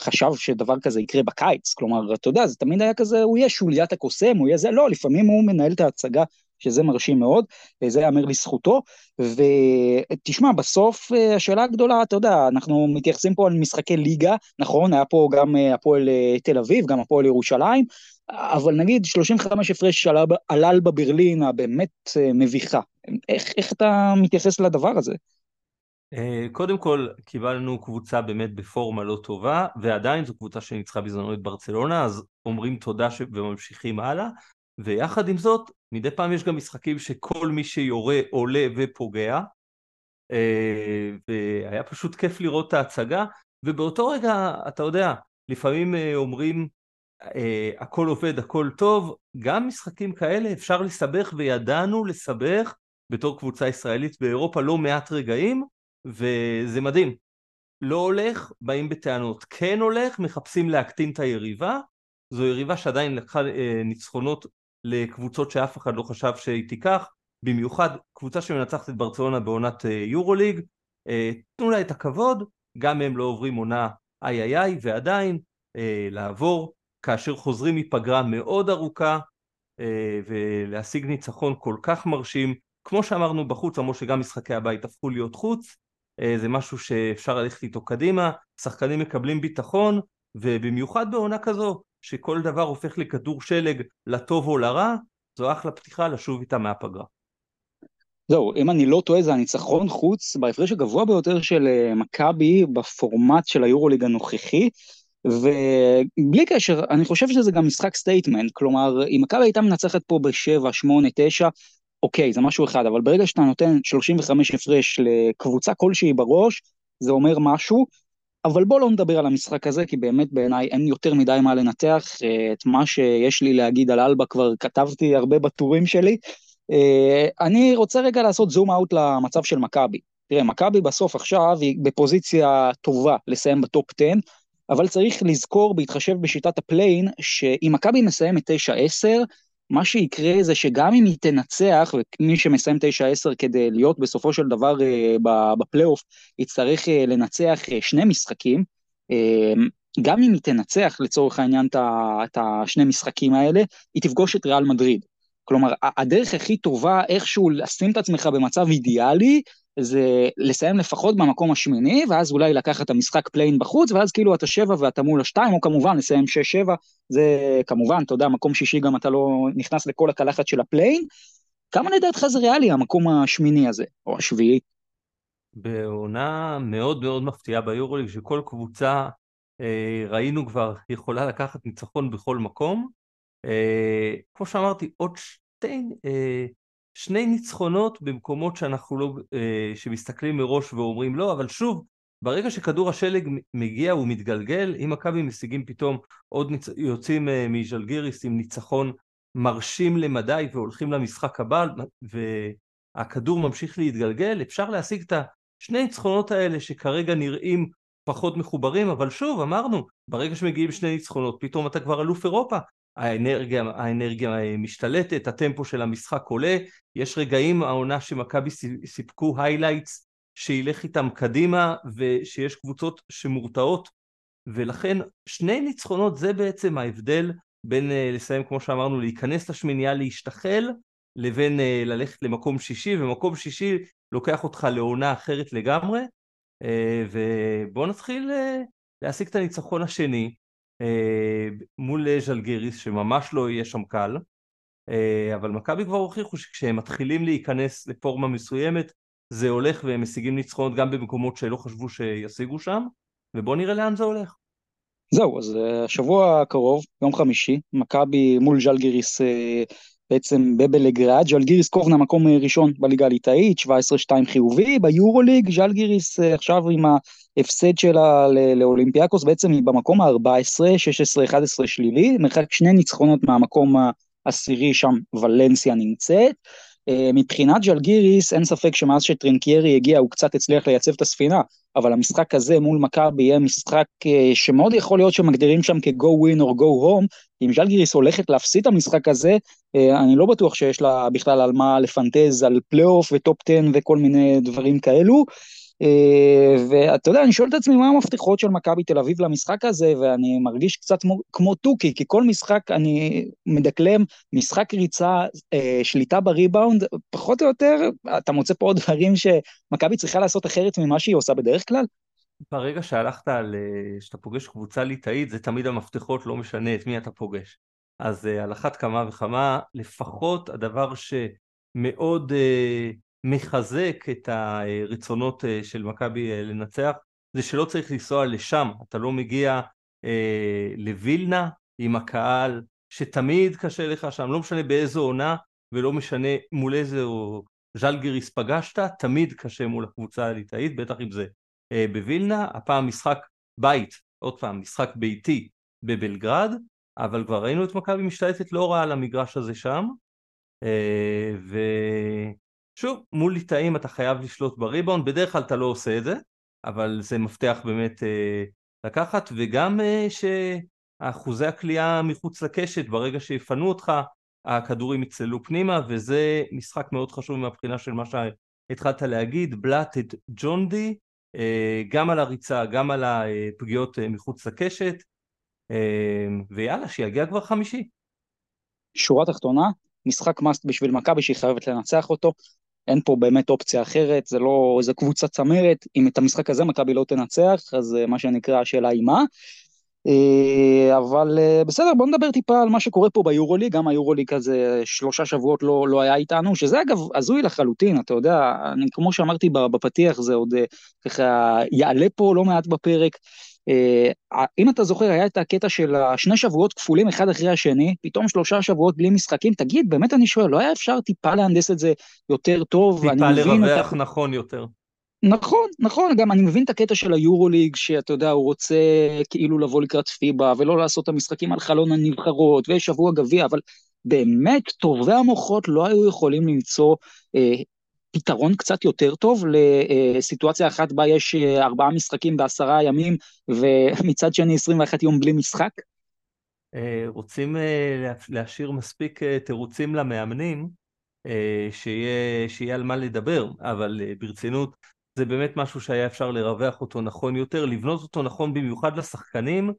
חשב שדבר כזה יקרה בקיץ, כלומר, אתה יודע, זה תמיד היה כזה, הוא יהיה שוליית הקוסם, הוא יהיה זה, לא, לפעמים הוא מנהל את ההצגה שזה מרשים מאוד, זה ייאמר לזכותו. ותשמע, בסוף אה, השאלה הגדולה, אתה יודע, אנחנו מתייחסים פה על משחקי ליגה, נכון, היה פה גם אה, הפועל אה, תל אביב, גם הפועל ירושלים, אבל נגיד 35 הפרש עלל בברלין הבאמת מביכה. איך, איך אתה מתייחס לדבר הזה? קודם כל קיבלנו קבוצה באמת בפורמה לא טובה ועדיין זו קבוצה שניצחה בזמנו את ברצלונה אז אומרים תודה ש... וממשיכים הלאה ויחד עם זאת, מדי פעם יש גם משחקים שכל מי שיורה עולה ופוגע, אה, והיה פשוט כיף לראות את ההצגה, ובאותו רגע, אתה יודע, לפעמים אה, אומרים אה, הכל עובד, הכל טוב, גם משחקים כאלה אפשר לסבך, וידענו לסבך בתור קבוצה ישראלית באירופה לא מעט רגעים, וזה מדהים. לא הולך, באים בטענות. כן הולך, מחפשים להקטין את היריבה. זו יריבה שעדיין לקחה ניצחונות לקבוצות שאף אחד לא חשב שהיא תיקח, במיוחד קבוצה שמנצחת את ברצלונה בעונת אה, יורוליג, תנו לה את הכבוד, גם הם לא עוברים עונה איי איי איי, ועדיין לעבור כאשר חוזרים מפגרה מאוד ארוכה ולהשיג ניצחון כל כך מרשים, כמו שאמרנו בחוץ, למרות שגם משחקי הבית הפכו להיות חוץ, זה משהו שאפשר ללכת איתו קדימה, שחקנים מקבלים ביטחון, ובמיוחד בעונה כזו, שכל דבר הופך לכדור שלג לטוב או לרע, זו אחלה פתיחה לשוב איתה מהפגרה. זהו, אם אני לא טועה זה הניצחון חוץ בהפרש הגבוה ביותר של אה, מכבי בפורמט של היורוליג הנוכחי, ובלי קשר, אני חושב שזה גם משחק statement, כלומר, אם מכבי הייתה מנצחת פה ב-7, 8, 9, אוקיי, זה משהו אחד, אבל ברגע שאתה נותן 35 הפרש לקבוצה כלשהי בראש, זה אומר משהו, אבל בוא לא נדבר על המשחק הזה, כי באמת בעיניי אין יותר מדי מה לנתח. אה, את מה שיש לי להגיד על אלבה כבר כתבתי הרבה בטורים שלי. אה, אני רוצה רגע לעשות zoom out למצב של מכבי. תראה, מכבי בסוף עכשיו היא בפוזיציה טובה לסיים ב top 10, אבל צריך לזכור, בהתחשב בשיטת ה play-in, שאם מכבי מסיימת 9-10, מה שיקרה זה שגם אם היא תנצח, ומי שמסיים 9-10 כדי להיות בסופו של דבר אה, בפלייאוף, יצטרך אה, לנצח אה, שני משחקים, גם אם היא תנצח לצורך העניין את השני משחקים האלה, היא תפגוש את ריאל מדריד. כלומר, הדרך הכי טובה איכשהו לשים את עצמך במצב אידיאלי, זה לסיים לפחות במקום השמיני, ואז אולי לקחת את המשחק play-in בחוץ, ואז כאילו אתה שבע ואתה מול השתיים, או כמובן לסיים שש שבע, זה כמובן, אתה יודע, מקום שישי גם אתה לא נכנס לכל הקלחת של ה play-in. כמה לדעתך זה ריאלי המקום השמיני הזה, או השביעי? בעונה מאוד מאוד מפתיעה ביורוליג, שכל קבוצה אה, ראינו כבר יכולה לקחת ניצחון בכל מקום. אה, כמו שאמרתי, עוד שתי אה, שני ניצחונות במקומות שאנחנו לא, אה, שמסתכלים מראש ואומרים לא, אבל שוב, ברגע שכדור השלג מגיע הוא מתגלגל, אם מכבי משיגים פתאום עוד ניצ... יוצאים אה, מז'לגיריס עם ניצחון מרשים למדי והולכים למשחק הבא והכדור ממשיך להתגלגל, אפשר להשיג את השני ניצחונות האלה שכרגע נראים פחות מחוברים, אבל שוב, אמרנו, ברגע שמגיעים שני ניצחונות, פתאום אתה כבר אלוף אירופה, האנרגיה, האנרגיה משתלטת, הטמפו של המשחק עולה, יש רגעים העונה שמכבי סיפקו highlights שילך איתם קדימה ושיש קבוצות שמורתעות. ולכן שני ניצחונות זה בעצם ההבדל בין אה, לסיים כמו שאמרנו להיכנס לשמינייה להשתחל לבין אה, ללכת למקום שישי ומקום שישי לוקח אותך לעונה אחרת לגמרי. אה, ובואו נתחיל להשיג את הניצחון השני. אה, מול ז'לגיריס שממש לא יהיה שם קל אה, אבל מכבי כבר הוכיחו שכשהם מתחילים להיכנס לפורמה מסוימת זה הולך והם משיגים ניצחונות גם במקומות שלא חשבו שישיגו שם ובואו נראה לאן זה הולך. זהו, אז אה, השבוע הקרוב, יום חמישי, מכבי מול ז'לגיריס בעצם בבלגרד, ז'לגיריס קובנה מקום ראשון בליגה הליטאית, 17-2 חיובי, ביורוליג ז'לגיריס עכשיו עם ההפסד שלה לאולימפיאקוס בעצם היא במקום ה-14, 16-11 שלילי, מרחק שני ניצחונות מהמקום העשירי שם ולנסיה נמצאת. אה, מבחינת ז'לגיריס אין ספק שמאז שטרינקיירי הגיע הוא קצת הצליח לייצב את הספינה, אבל המשחק הזה מול מכבי יהיה משחק אה, שמאוד יכול להיות שמגדירים שם כ-go win or go home, אם ז'לגיריס הולכת להפסיד את המשחק הזה, אה, אני לא בטוח שיש לה בכלל על מה לפנטז על פלייאוף וטופ 10 וכל מיני דברים כאלו. אה, ואתה יודע, אני שואל את עצמי מה המפתחות של מכבי תל אביב למשחק הזה, ואני מרגיש קצת כמו תוכי, כי כל משחק אני מדקלם משחק ריצה, אה, שליטה בריבאונד, פחות או יותר, אתה מוצא פה עוד דברים שמכבי צריכה לעשות אחרת ממה שהיא עושה בדרך כלל? ברגע שהלכת על, אה, שאתה פוגש קבוצה ליטאית, זה תמיד המפתחות, לא משנה את מי אתה פוגש. אז על אחת כמה וכמה, לפחות הדבר שמאוד... מחזק את הרצונות אה, של מכבי אה, לנצח זה שלא צריך לנסוע לשם, אתה לא מגיע אה, לווילנה עם הקהל שתמיד קשה לך שם, לא משנה באיזו עונה ולא משנה מול איזה או ז'לגיריס פגשת, תמיד קשה מול הקבוצה הליטאית, בטח אם זה אה, בווילנה, הפעם משחק בית, עוד פעם משחק ביתי בבלגרד, אבל כבר ראינו את מכבי משתלטת לא רע על המגרש הזה שם, אה, ו... שוב, מול ליטאים אתה חייב לשלוט בריבאונד, בדרך כלל אתה לא עושה את זה, אבל זה מפתח באמת אה, לקחת, וגם אה, שאחוזי הכלייה מחוץ לקשת, ברגע שיפנו אותך, הכדורים יצללו פנימה, וזה משחק מאוד חשוב מהבחינה של מה התחלת להגיד, בלט את ג'ון די, גם על הריצה, גם על הפגיעות מחוץ לקשת, ויאללה, שיגיע כבר חמישי. שורה תחתונה, משחק מאסט בשביל מכבי שהיא חייבת לנצח אותו. אין פה באמת אופציה אחרת, זה לא, זה קבוצה צמרת, אם את המשחק הזה מכבי לא תנצח, אז מה שנקרא השאלה היא מה. אה, אבל אה, בסדר, בוא נדבר טיפה על מה שקורה פה ביורוליג, גם היורוליג הזה שלושה שבועות לא, לא היה איתנו, שזה אגב הזוי לחלוטין, אתה יודע, אני, כמו שאמרתי בפתיח, זה עוד אה, ככה יעלה פה לא מעט בפרק. אם אתה זוכר, היה את הקטע של השני שבועות כפולים אחד אחרי השני, פתאום שלושה שבועות בלי משחקים, תגיד, באמת אני שואל, לא היה אפשר טיפה להנדס את זה יותר טוב? טיפה לרווח את... נכון יותר. נכון, נכון, גם אני מבין את הקטע של היורוליג, שאתה יודע, הוא רוצה כאילו לבוא לקראת פיבה, ולא לעשות את המשחקים על חלון הנבחרות, ושבוע גביע, אבל באמת, טובי המוחות לא היו יכולים למצוא אה, פתרון קצת יותר טוב לסיטואציה אחת בה יש אה, ארבעה משחקים בעשרה ימים, ומצד שני 21 יום בלי משחק? אה, רוצים אה, להשאיר מספיק תירוצים למאמנים, שיהיה, שיהיה על מה לדבר, אבל ברצינות, זה באמת משהו שהיה אפשר לרווח אותו נכון יותר, לבנות אותו נכון במיוחד לשחקנים,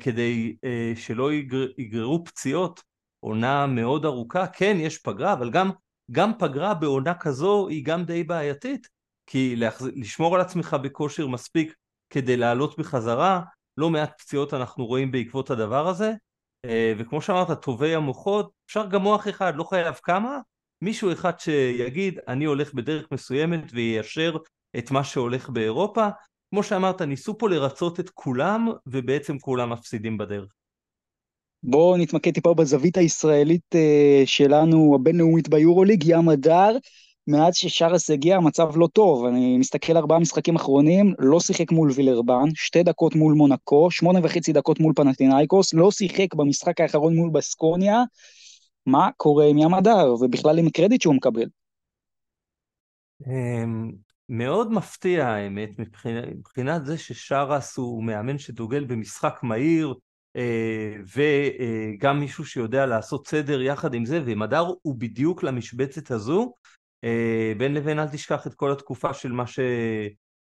כדי שלא יגר, יגררו פציעות, עונה מאוד ארוכה, כן יש פגרה, אבל גם, גם פגרה בעונה כזו היא גם די בעייתית, כי להחז... לשמור על עצמך בכושר מספיק כדי לעלות בחזרה, לא מעט פציעות אנחנו רואים בעקבות הדבר הזה, אה, וכמו שאמרת, טובי המוחות, אפשר גם מוח אחד, לא חייב כמה, מישהו אחד שיגיד אני הולך בדרך מסוימת ויישר את מה שהולך באירופה. כמו שאמרת, ניסו פה לרצות את כולם ובעצם כולם מפסידים בדרך. בואו נתמקד טיפה בזווית הישראלית אה, שלנו, הבינלאומית ביורוליג, ים הדר. מאז ששרס הגיע המצב לא טוב, אני מסתכל ארבעה משחקים אחרונים, לא שיחק מול וילרבן, שתי דקות מול מונקו, שמונה וחצי דקות מול פנטינאיקוס, לא שיחק במשחק האחרון מול בסקוניה, מה קורה עם ים הדר, ובכלל עם הקרדיט שהוא מקבל. אמ, מאוד מפתיע האמת, מבחינת, זה ששרס הוא מאמן שדוגל במשחק מהיר, וגם מישהו שיודע לעשות סדר יחד עם זה, ומדר הוא בדיוק למשבצת הזו. אה, בין לבין אל תשכח את כל התקופה של מה ש...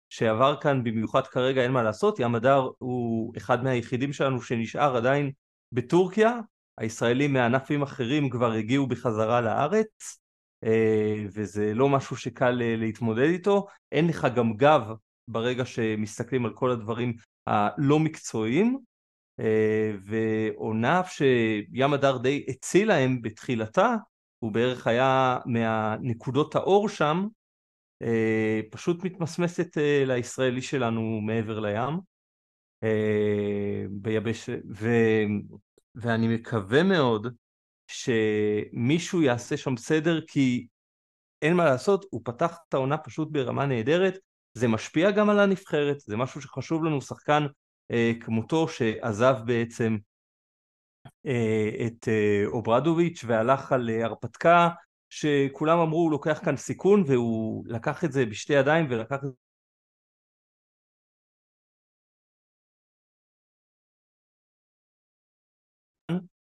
שעבר כאן, במיוחד כרגע אין מה לעשות, ים הדר הוא אחד מהיחידים שלנו שנשאר עדיין בטורקיה, הישראלים מענפים אחרים כבר הגיעו בחזרה לארץ, אה, וזה לא משהו שקל אה, להתמודד איתו, אין לך גם גב ברגע שמסתכלים על כל הדברים הלא מקצועיים, אה, ועונה שים הדר די הציל להם בתחילתה, הוא בערך היה מהנקודות האור שם, פשוט מתמסמסת לישראלי שלנו מעבר לים, ביבש... ו... ואני מקווה מאוד שמישהו יעשה שם סדר כי אין מה לעשות, הוא פתח את העונה פשוט ברמה נהדרת, זה משפיע גם על הנבחרת, זה משהו שחשוב לנו, שחקן אה, כמותו שעזב בעצם אה, את אה, אוברדוביץ' והלך על אה, הרפתקה שכולם אמרו הוא לוקח כאן סיכון והוא לקח את זה בשתי ידיים ולקח את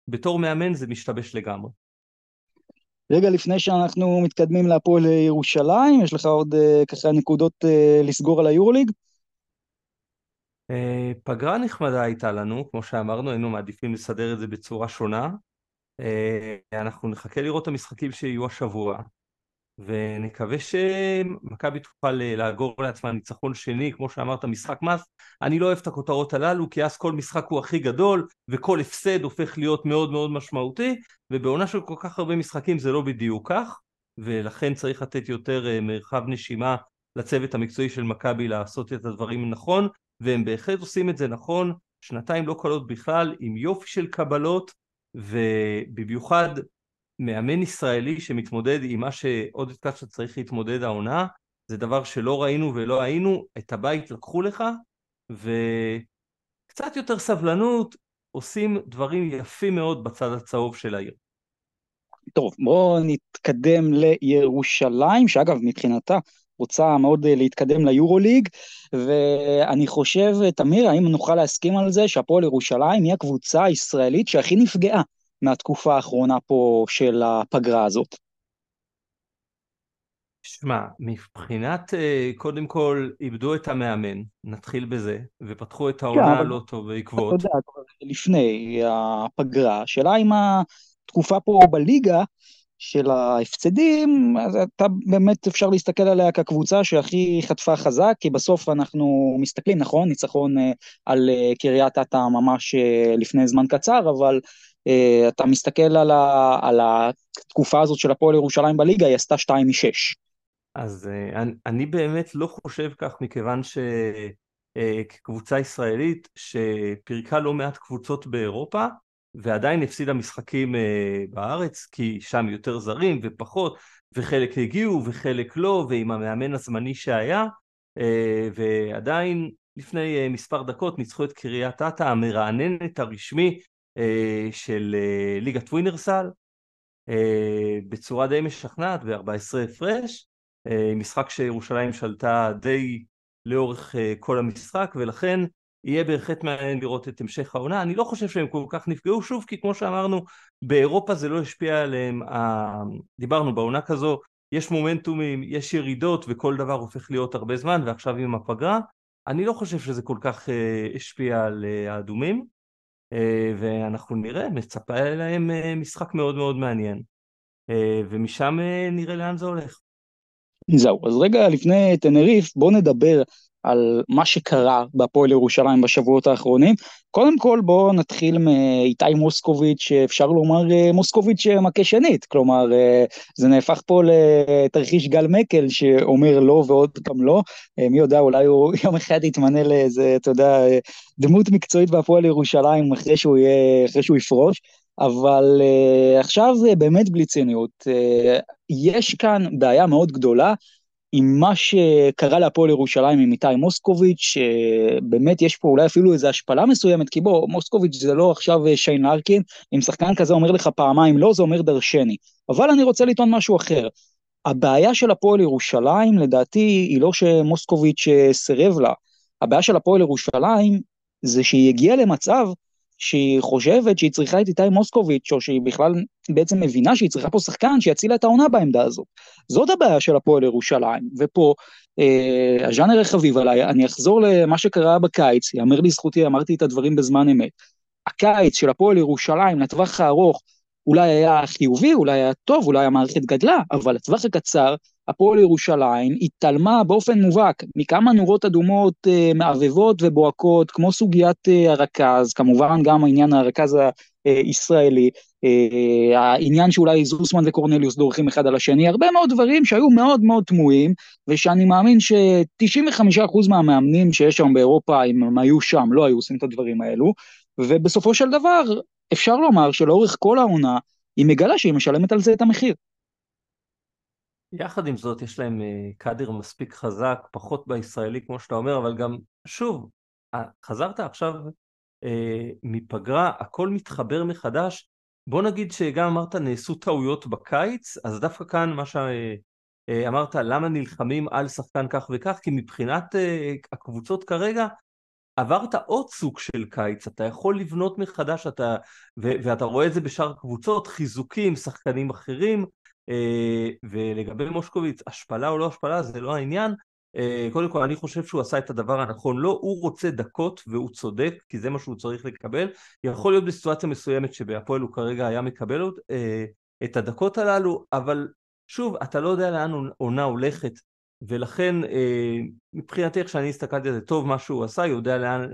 בתור מאמן זה משתבש לגמרי. רגע לפני שאנחנו מתקדמים להפועל ירושלים, יש לך עוד ככה נקודות לסגור על היורוליג? Uh, פגרה נחמדה הייתה לנו, כמו שאמרנו, היינו מעדיפים לסדר את זה בצורה שונה. Uh, אנחנו נחכה לראות את המשחקים שיהיו השבוע. ונקווה שמכבי תוכל אה, לאגור לעצמה ניצחון שני, כמו שאמרת, משחק מס. אני לא אוהב את הכותרות הללו, כי אז כל משחק הוא הכי גדול, וכל הפסד הופך להיות מאוד מאוד משמעותי, ובעונה של כל כך הרבה משחקים זה לא בדיוק כך, ולכן צריך לתת יותר אה, מרחב נשימה לצוות המקצועי של מכבי לעשות את הדברים נכון, והם בהחלט עושים את זה נכון, שנתיים לא קלות בכלל, עם יופי של קבלות, ובמיוחד מאמן ישראלי שמתמודד עם מה שעודד קצ'ה צריך להתמודד העונה, זה דבר שלא ראינו ולא היינו, את הבית לקחו לך, וקצת יותר סבלנות, עושים דברים יפים מאוד בצד הצהוב של העיר. טוב, בואו נתקדם לירושלים, שאגב, מבחינתה רוצה מאוד להתקדם ליורוליג, ואני חושב, תמיר, האם נוכל להסכים על זה שהפועל ירושלים היא הקבוצה הישראלית שהכי נפגעה מהתקופה האחרונה פה של הפגרה הזאת. שמע, מבחינת, אה, קודם כל, איבדו את המאמן, נתחיל בזה, ופתחו את העונה כן, הלא טוב בעקבות. אתה יודע, לפני הפגרה, השאלה אם התקופה פה בליגה של ההפסדים, אז אתה באמת אפשר להסתכל עליה כקבוצה שהכי חטפה חזק, כי בסוף אנחנו מסתכלים, נכון, ניצחון אה, על אה, קריית אתא ממש לפני זמן קצר, אבל אתה מסתכל על, ה, על התקופה הזאת של הפועל ירושלים בליגה, היא עשתה 2 מ-6. אז אני, אני באמת לא חושב כך מכיוון שכקבוצה ישראלית שפירקה לא מעט קבוצות באירופה ועדיין הפסידה משחקים uh, בארץ כי שם יותר זרים ופחות וחלק הגיעו וחלק לא ועם המאמן הזמני שהיה uh, ועדיין לפני uh, מספר דקות ניצחו את קריית אתא המרעננת הרשמי של ליגת ווינרסל בצורה די משכנעת ב-14 הפרש אה, משחק שירושלים שלטה די לאורך אה, כל המשחק ולכן יהיה בהחלט מעניין לראות את המשך העונה. אני לא חושב שהם כל כך נפגעו שוב כי כמו שאמרנו באירופה זה לא השפיע עליהם, דיברנו בעונה כזו יש מומנטומים, יש ירידות וכל דבר הופך להיות הרבה זמן ועכשיו עם הפגרה אני לא חושב שזה כל כך אה, השפיע על האדומים ואנחנו נראה, מצפה להם משחק מאוד מאוד מעניין ומשם נראה לאן זה הולך. זהו, אז רגע לפני תנריף בוא נדבר על מה שקרה בהפועל ירושלים בשבועות האחרונים. קודם כל בואו נתחיל מאיתי מוסקוביץ', שאפשר לומר אה, מוסקוביץ' מכה שנית, כלומר אה, זה נהפך פה לתרחיש גל מקל שאומר לא ועוד פעם לא, אה, מי יודע אולי הוא [LAUGHS] יום אחד יתמנה לאיזה, אתה יודע, דמות מקצועית בהפועל ירושלים אחרי שהוא, יהיה, אחרי שהוא יפרוש. אבל uh, עכשיו באמת בלי ציניות. Uh, יש כאן בעיה מאוד גדולה עם מה שקרה להפועל ירושלים עם איתי מוסקוביץ', שבאמת יש פה אולי אפילו איזו השפלה מסוימת, כי בוא, מוסקוביץ' זה לא עכשיו אה, שיין ארקין, אם שחקן כזה אומר לך פעמיים לא, זה אומר דרשני. אבל אני רוצה לטעון משהו אחר. הבעיה של הפועל ירושלים, לדעתי, היא לא שמוסקוביץ' סירב לה. הבעיה של הפועל ירושלים זה שהיא הגיעה למצב שהיא חושבת שהיא צריכה את איתי מוסקוביץ', או שהיא בכלל בעצם מבינה שהיא צריכה פה שחקן שיציל את העונה בעמדה הזאת. זאת הבעיה של הפועל ירושלים, ופה אה, הז'אנר החביב עליי, אני אחזור למה שקרה בקיץ, יאמר לזכותי, אמרתי את הדברים בזמן אמת. הקיץ של הפועל ירושלים לטווח הארוך אולי היה חיובי, אולי היה טוב, אולי המערכת גדלה, אבל לטווח הקצר, הפועל ירושלים התעלמה באופן מובהק מכמה נורות אדומות אה, מעבבות ובוהקות, כמו סוגיית אה, הרכז, כמובן גם העניין הרכז הישראלי, אה, העניין שאולי זוסמן וקורנליוס דורכים אחד על השני, הרבה מאוד דברים שהיו מאוד מאוד תמוהים, ושאני מאמין ש-95% מהמאמנים שיש היום באירופה, אם הם היו שם, לא היו עושים את הדברים האלו, ובסופו של דבר, אפשר לומר שלאורך כל העונה, היא מגלה שהיא משלמת על זה את המחיר. יחד עם זאת יש להם אה, קאדר מספיק חזק, פחות בישראלי כמו שאתה אומר, אבל גם, שוב, אה, חזרת עכשיו אה, מפגרה, הכל מתחבר מחדש. בוא נגיד שגם אמרת נעשו טעויות בקיץ, אז דווקא כאן מה שאמרת, אה, למה נלחמים על שחקן כך וכך, כי מבחינת אה, הקבוצות כרגע, עברת עוד סוג של קיץ, אתה יכול לבנות מחדש, אתה, ו, ואתה רואה את זה בשאר הקבוצות, חיזוקים, שחקנים אחרים, אה, ולגבי מושקוביץ, השפלה או לא השפלה זה לא העניין, אה, קודם כל אני חושב שהוא עשה את הדבר הנכון, לא הוא רוצה דקות והוא צודק, כי זה מה שהוא צריך לקבל, יכול להיות בסיטואציה מסוימת שבהפועל הוא כרגע היה מקבל אה, את הדקות הללו, אבל שוב, אתה לא יודע לאן עונה הולכת, ולכן מבחינתי איך שאני הסתכלתי על זה, טוב מה שהוא עשה, יודע לאן,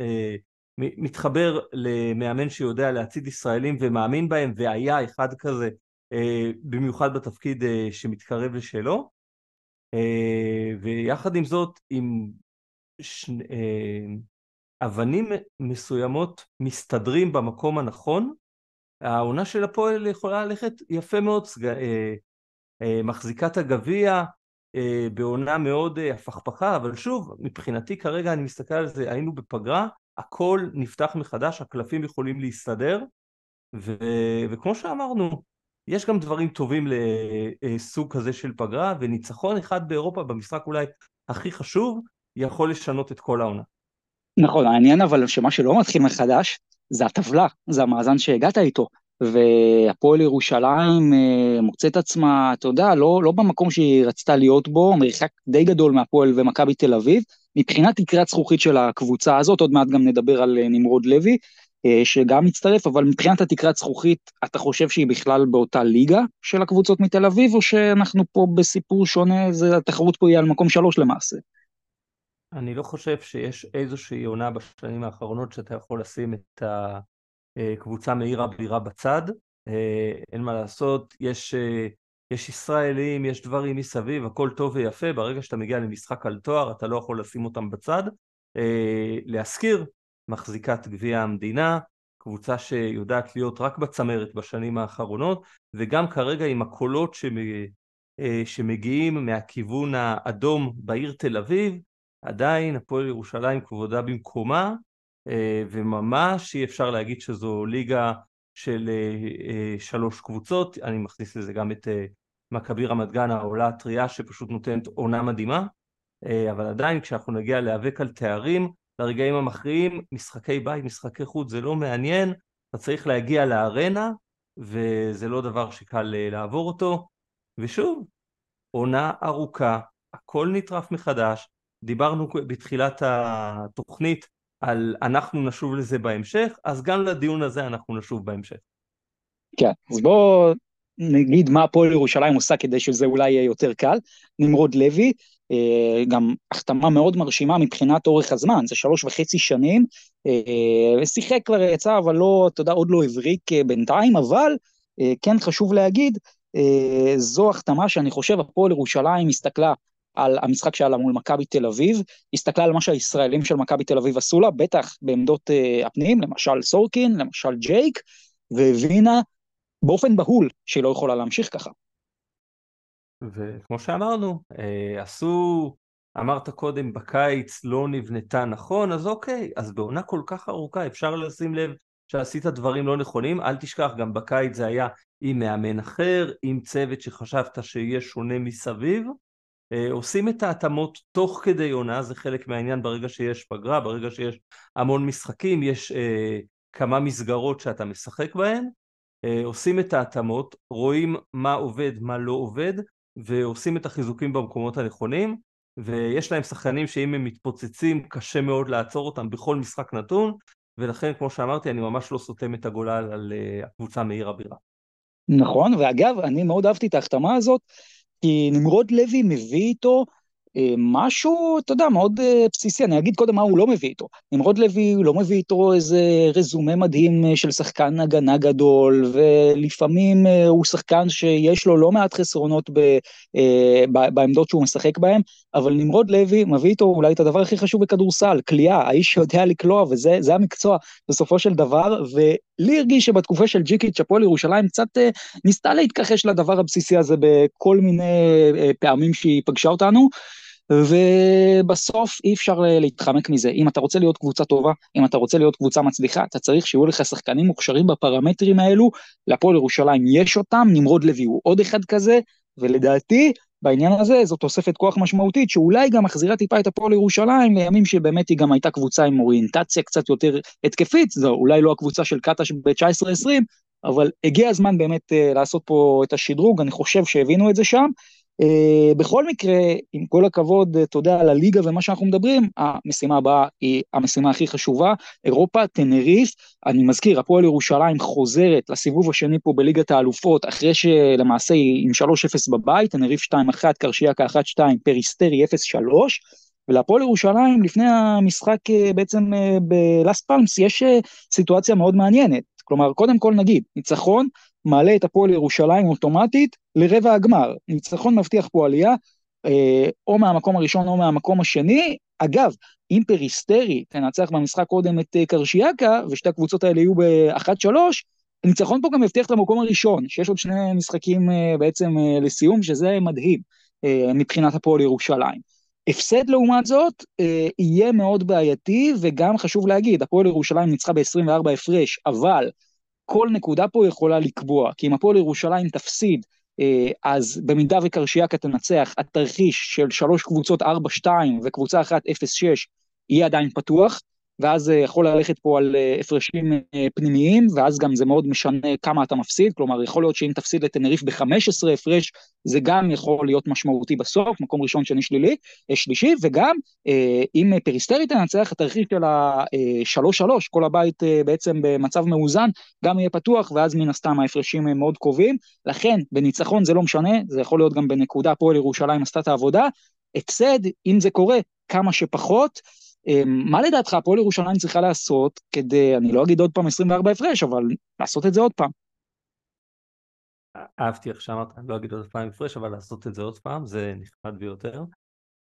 מתחבר למאמן שיודע להצעיד ישראלים ומאמין בהם, והיה אחד כזה אה, במיוחד בתפקיד אה, שמתקרב לשלו. אה, ויחד עם זאת עם שני, אבנים מסוימות מסתדרים במקום הנכון העונה של הפועל יכולה ללכת יפה מאוד מחזיקת הגביע בעונה מאוד הפכפכה אבל שוב מבחינתי כרגע אני מסתכל על זה היינו בפגרה הכל נפתח מחדש הקלפים יכולים להסתדר ו... וכמו שאמרנו יש גם דברים טובים לסוג כזה של פגרה, וניצחון אחד באירופה במשחק אולי הכי חשוב, יכול לשנות את כל העונה. נכון, העניין אבל שמה שלא מתחיל מחדש, זה הטבלה, זה המאזן שהגעת איתו. והפועל ירושלים אה, מוצאת עצמה, אתה יודע, לא, לא במקום שהיא רצתה להיות בו, מרחק די גדול מהפועל ומכבי תל אביב, מבחינת תקרת זכוכית של הקבוצה הזאת, עוד מעט גם נדבר על אה, נמרוד לוי, אה, שגם מצטרף, אבל מבחינת התקרת זכוכית, אתה חושב שהיא בכלל באותה ליגה של הקבוצות מתל אביב, או שאנחנו פה בסיפור שונה, זה, התחרות פה היא על מקום שלוש למעשה? אני לא חושב שיש איזושהי עונה בשנים האחרונות שאתה יכול לשים את הקבוצה מעיר הבירה בצד, אה, אין מה לעשות, יש, אה, יש ישראלים, יש דברים מסביב, הכל טוב ויפה, ברגע שאתה מגיע למשחק על תואר אתה לא יכול לשים אותם בצד. להזכיר, מחזיקת גביע המדינה, קבוצה שיודעת להיות רק בצמרת בשנים האחרונות, וגם כרגע עם הקולות אה, שמגיעים מהכיוון האדום בעיר תל אביב, עדיין הפועל ירושלים כבודה במקומה, אה, וממש אי אפשר להגיד שזו ליגה של אה, שלוש קבוצות, אני מכניס לזה גם את מכבי רמת גן העולה הטריה שפשוט נותנת עונה מדהימה, אבל עדיין כשאנחנו נגיע להיאבק על תארים, לרגעים המכריעים, משחקי בית, משחקי חוץ, זה לא מעניין, אתה צריך להגיע לארנה, וזה לא דבר שקל אה, לעבור אותו. ושוב, עונה ארוכה, הכל נטרף מחדש, דיברנו בתחילת התוכנית על אנחנו נשוב לזה בהמשך, אז גם לדיון הזה אנחנו נשוב בהמשך. כן, אז בואו נגיד מה הפועל ירושלים עושה כדי שזה אולי יהיה יותר קל. נמרוד לוי, אה, גם החתמה מאוד מרשימה מבחינת אורך הזמן, זה שלוש וחצי שנים, אה, שיחק כבר יצא, אבל לא, אתה יודע, עוד לא הבריק אה, בינתיים, אבל כן חשוב להגיד, זו החתמה שאני חושב הפועל ירושלים הסתכלה על המשחק שהיה לה מול מכבי תל אביב, הסתכלה על מה שהישראלים של מכבי תל אביב עשו לה, בטח בעמדות הפנים, למשל סורקין, למשל ג'ייק, והבינה באופן בהול שהיא לא יכולה להמשיך ככה. וכמו שאמרנו, אה, עשו, אמרת קודם, בקיץ לא נבנתה נכון, אז אוקיי, אז בעונה כל כך ארוכה אפשר לשים לב שעשית דברים לא נכונים, אל תשכח, גם בקיץ זה היה עם מאמן אחר, עם צוות שחשבת שיהיה שונה מסביב, עושים את ההתאמות תוך כדי עונה, זה חלק מהעניין ברגע שיש פגרה, ברגע שיש המון משחקים, יש אה, כמה מסגרות שאתה משחק בהן, אה, עושים את ההתאמות, רואים מה עובד, מה לא עובד, ועושים את החיזוקים במקומות הנכונים, ויש להם שחקנים שאם הם מתפוצצים קשה מאוד לעצור אותם בכל משחק נתון, ולכן כמו שאמרתי אני ממש לא סותם את הגולל על uh, הקבוצה מעיר הבירה. נכון, ואגב אני מאוד אהבתי את ההחתמה הזאת, כי נמרוד לוי מביא איתו אה, משהו, אתה יודע, מאוד אה, בסיסי, אני אגיד קודם מה הוא לא מביא איתו. נמרוד לוי לא מביא איתו איזה רזומה מדהים אה, של שחקן הגנה גדול, ולפעמים הוא שחקן שיש לו לא מעט חסרונות ב, בעמדות שהוא משחק בהן, אבל נמרוד לוי מביא איתו אולי את הדבר הכי חשוב בכדורסל, כליאה, האיש שיודע לקלוע, וזה המקצוע בסופו של דבר, ולי הרגיש שבתקופה של ג'יקיץ' הפועל ירושלים קצת ניסתה להתכחש לדבר הבסיסי הזה בכל מיני פעמים שהיא פגשה אותנו. ובסוף אי אפשר אה, להתחמק מזה. אם אתה רוצה להיות קבוצה טובה, אם אתה רוצה להיות קבוצה מצליחה, אתה צריך שיהיו לך שחקנים מוכשרים בפרמטרים האלו, להפועל ירושלים יש אותם, נמרוד לוי הוא עוד אחד כזה, ולדעתי, בעניין הזה זו תוספת כוח משמעותית שאולי גם מחזירה טיפה את הפועל ירושלים לימים שבאמת היא גם הייתה קבוצה עם אוריינטציה קצת יותר התקפית, זו אולי לא הקבוצה של קטש ב-19-20, אבל הגיע הזמן באמת uh, לעשות פה את השדרוג, אני חושב שהבינו את זה שם, בכל מקרה, עם כל הכבוד, אתה יודע, על הליגה ומה שאנחנו מדברים, המשימה הבאה היא המשימה הכי חשובה, אירופה, טנריף, אני מזכיר, הפועל ירושלים חוזרת לסיבוב השני פה בליגת האלופות, אחרי שלמעשה היא עם 3-0 בבית, טנריף 2-1, קרשיאקה 1-2, פריסטרי 0-3, ולהפועל ירושלים לפני המשחק אה, בעצם אה, בלאס פלמאס יש סיטואציה מאוד מעניינת. כלומר, קודם כל נגיד, ניצחון מעלה את הפועל ירושלים אוטומטית לרבע הגמר. ניצחון מבטיח פה עלייה, אה, או מהמקום הראשון או מהמקום השני. אגב, אם פריסטרי תנצח במשחק קודם את אה, קרשיאקה, ושתי הקבוצות האלה יהיו ב-1-3, ניצחון פה גם יבטיח את המקום הראשון, שיש עוד שני משחקים אה, בעצם לסיום, שזה מדהים מבחינת הפועל ירושלים. הפסד לעומת זאת יהיה מאוד בעייתי, וגם חשוב להגיד, הפועל ירושלים ניצחה ב-24 הפרש, אבל כל נקודה פה יכולה לקבוע, כי אם הפועל ירושלים תפסיד, אה, אז במידה וקרשיאקה תנצח, התרחיש של שלוש קבוצות 4-2 וקבוצה אחת 0-6 יהיה עדיין פתוח, ואז זה יכול ללכת פה על הפרשים פנימיים, ואז גם זה מאוד משנה כמה אתה מפסיד, כלומר יכול להיות שאם תפסיד לטנריף ב-15 הפרש, זה גם יכול להיות משמעותי בסוף, מקום ראשון, שני שלילי, שלישי, וגם אם פריסטרי תנצח, התרחיש של ה-3-3, כל הבית בעצם במצב מאוזן, גם יהיה פתוח, ואז מן הסתם ההפרשים הם מאוד קרובים, לכן בניצחון זה לא משנה, זה יכול להיות גם בנקודה הפועל ירושלים עשתה את העבודה, הפסד, אם זה קורה, כמה שפחות. אמ, מה לדעתך הפועל ירושלים צריכה לעשות כדי, אני לא אגיד עוד פעם 24 הפרש, אבל לעשות את זה עוד פעם? אהבתי איך שאמרת, אני לא אגיד עוד פעם הפרש, אבל לעשות את זה עוד פעם, זה נחמד ביותר.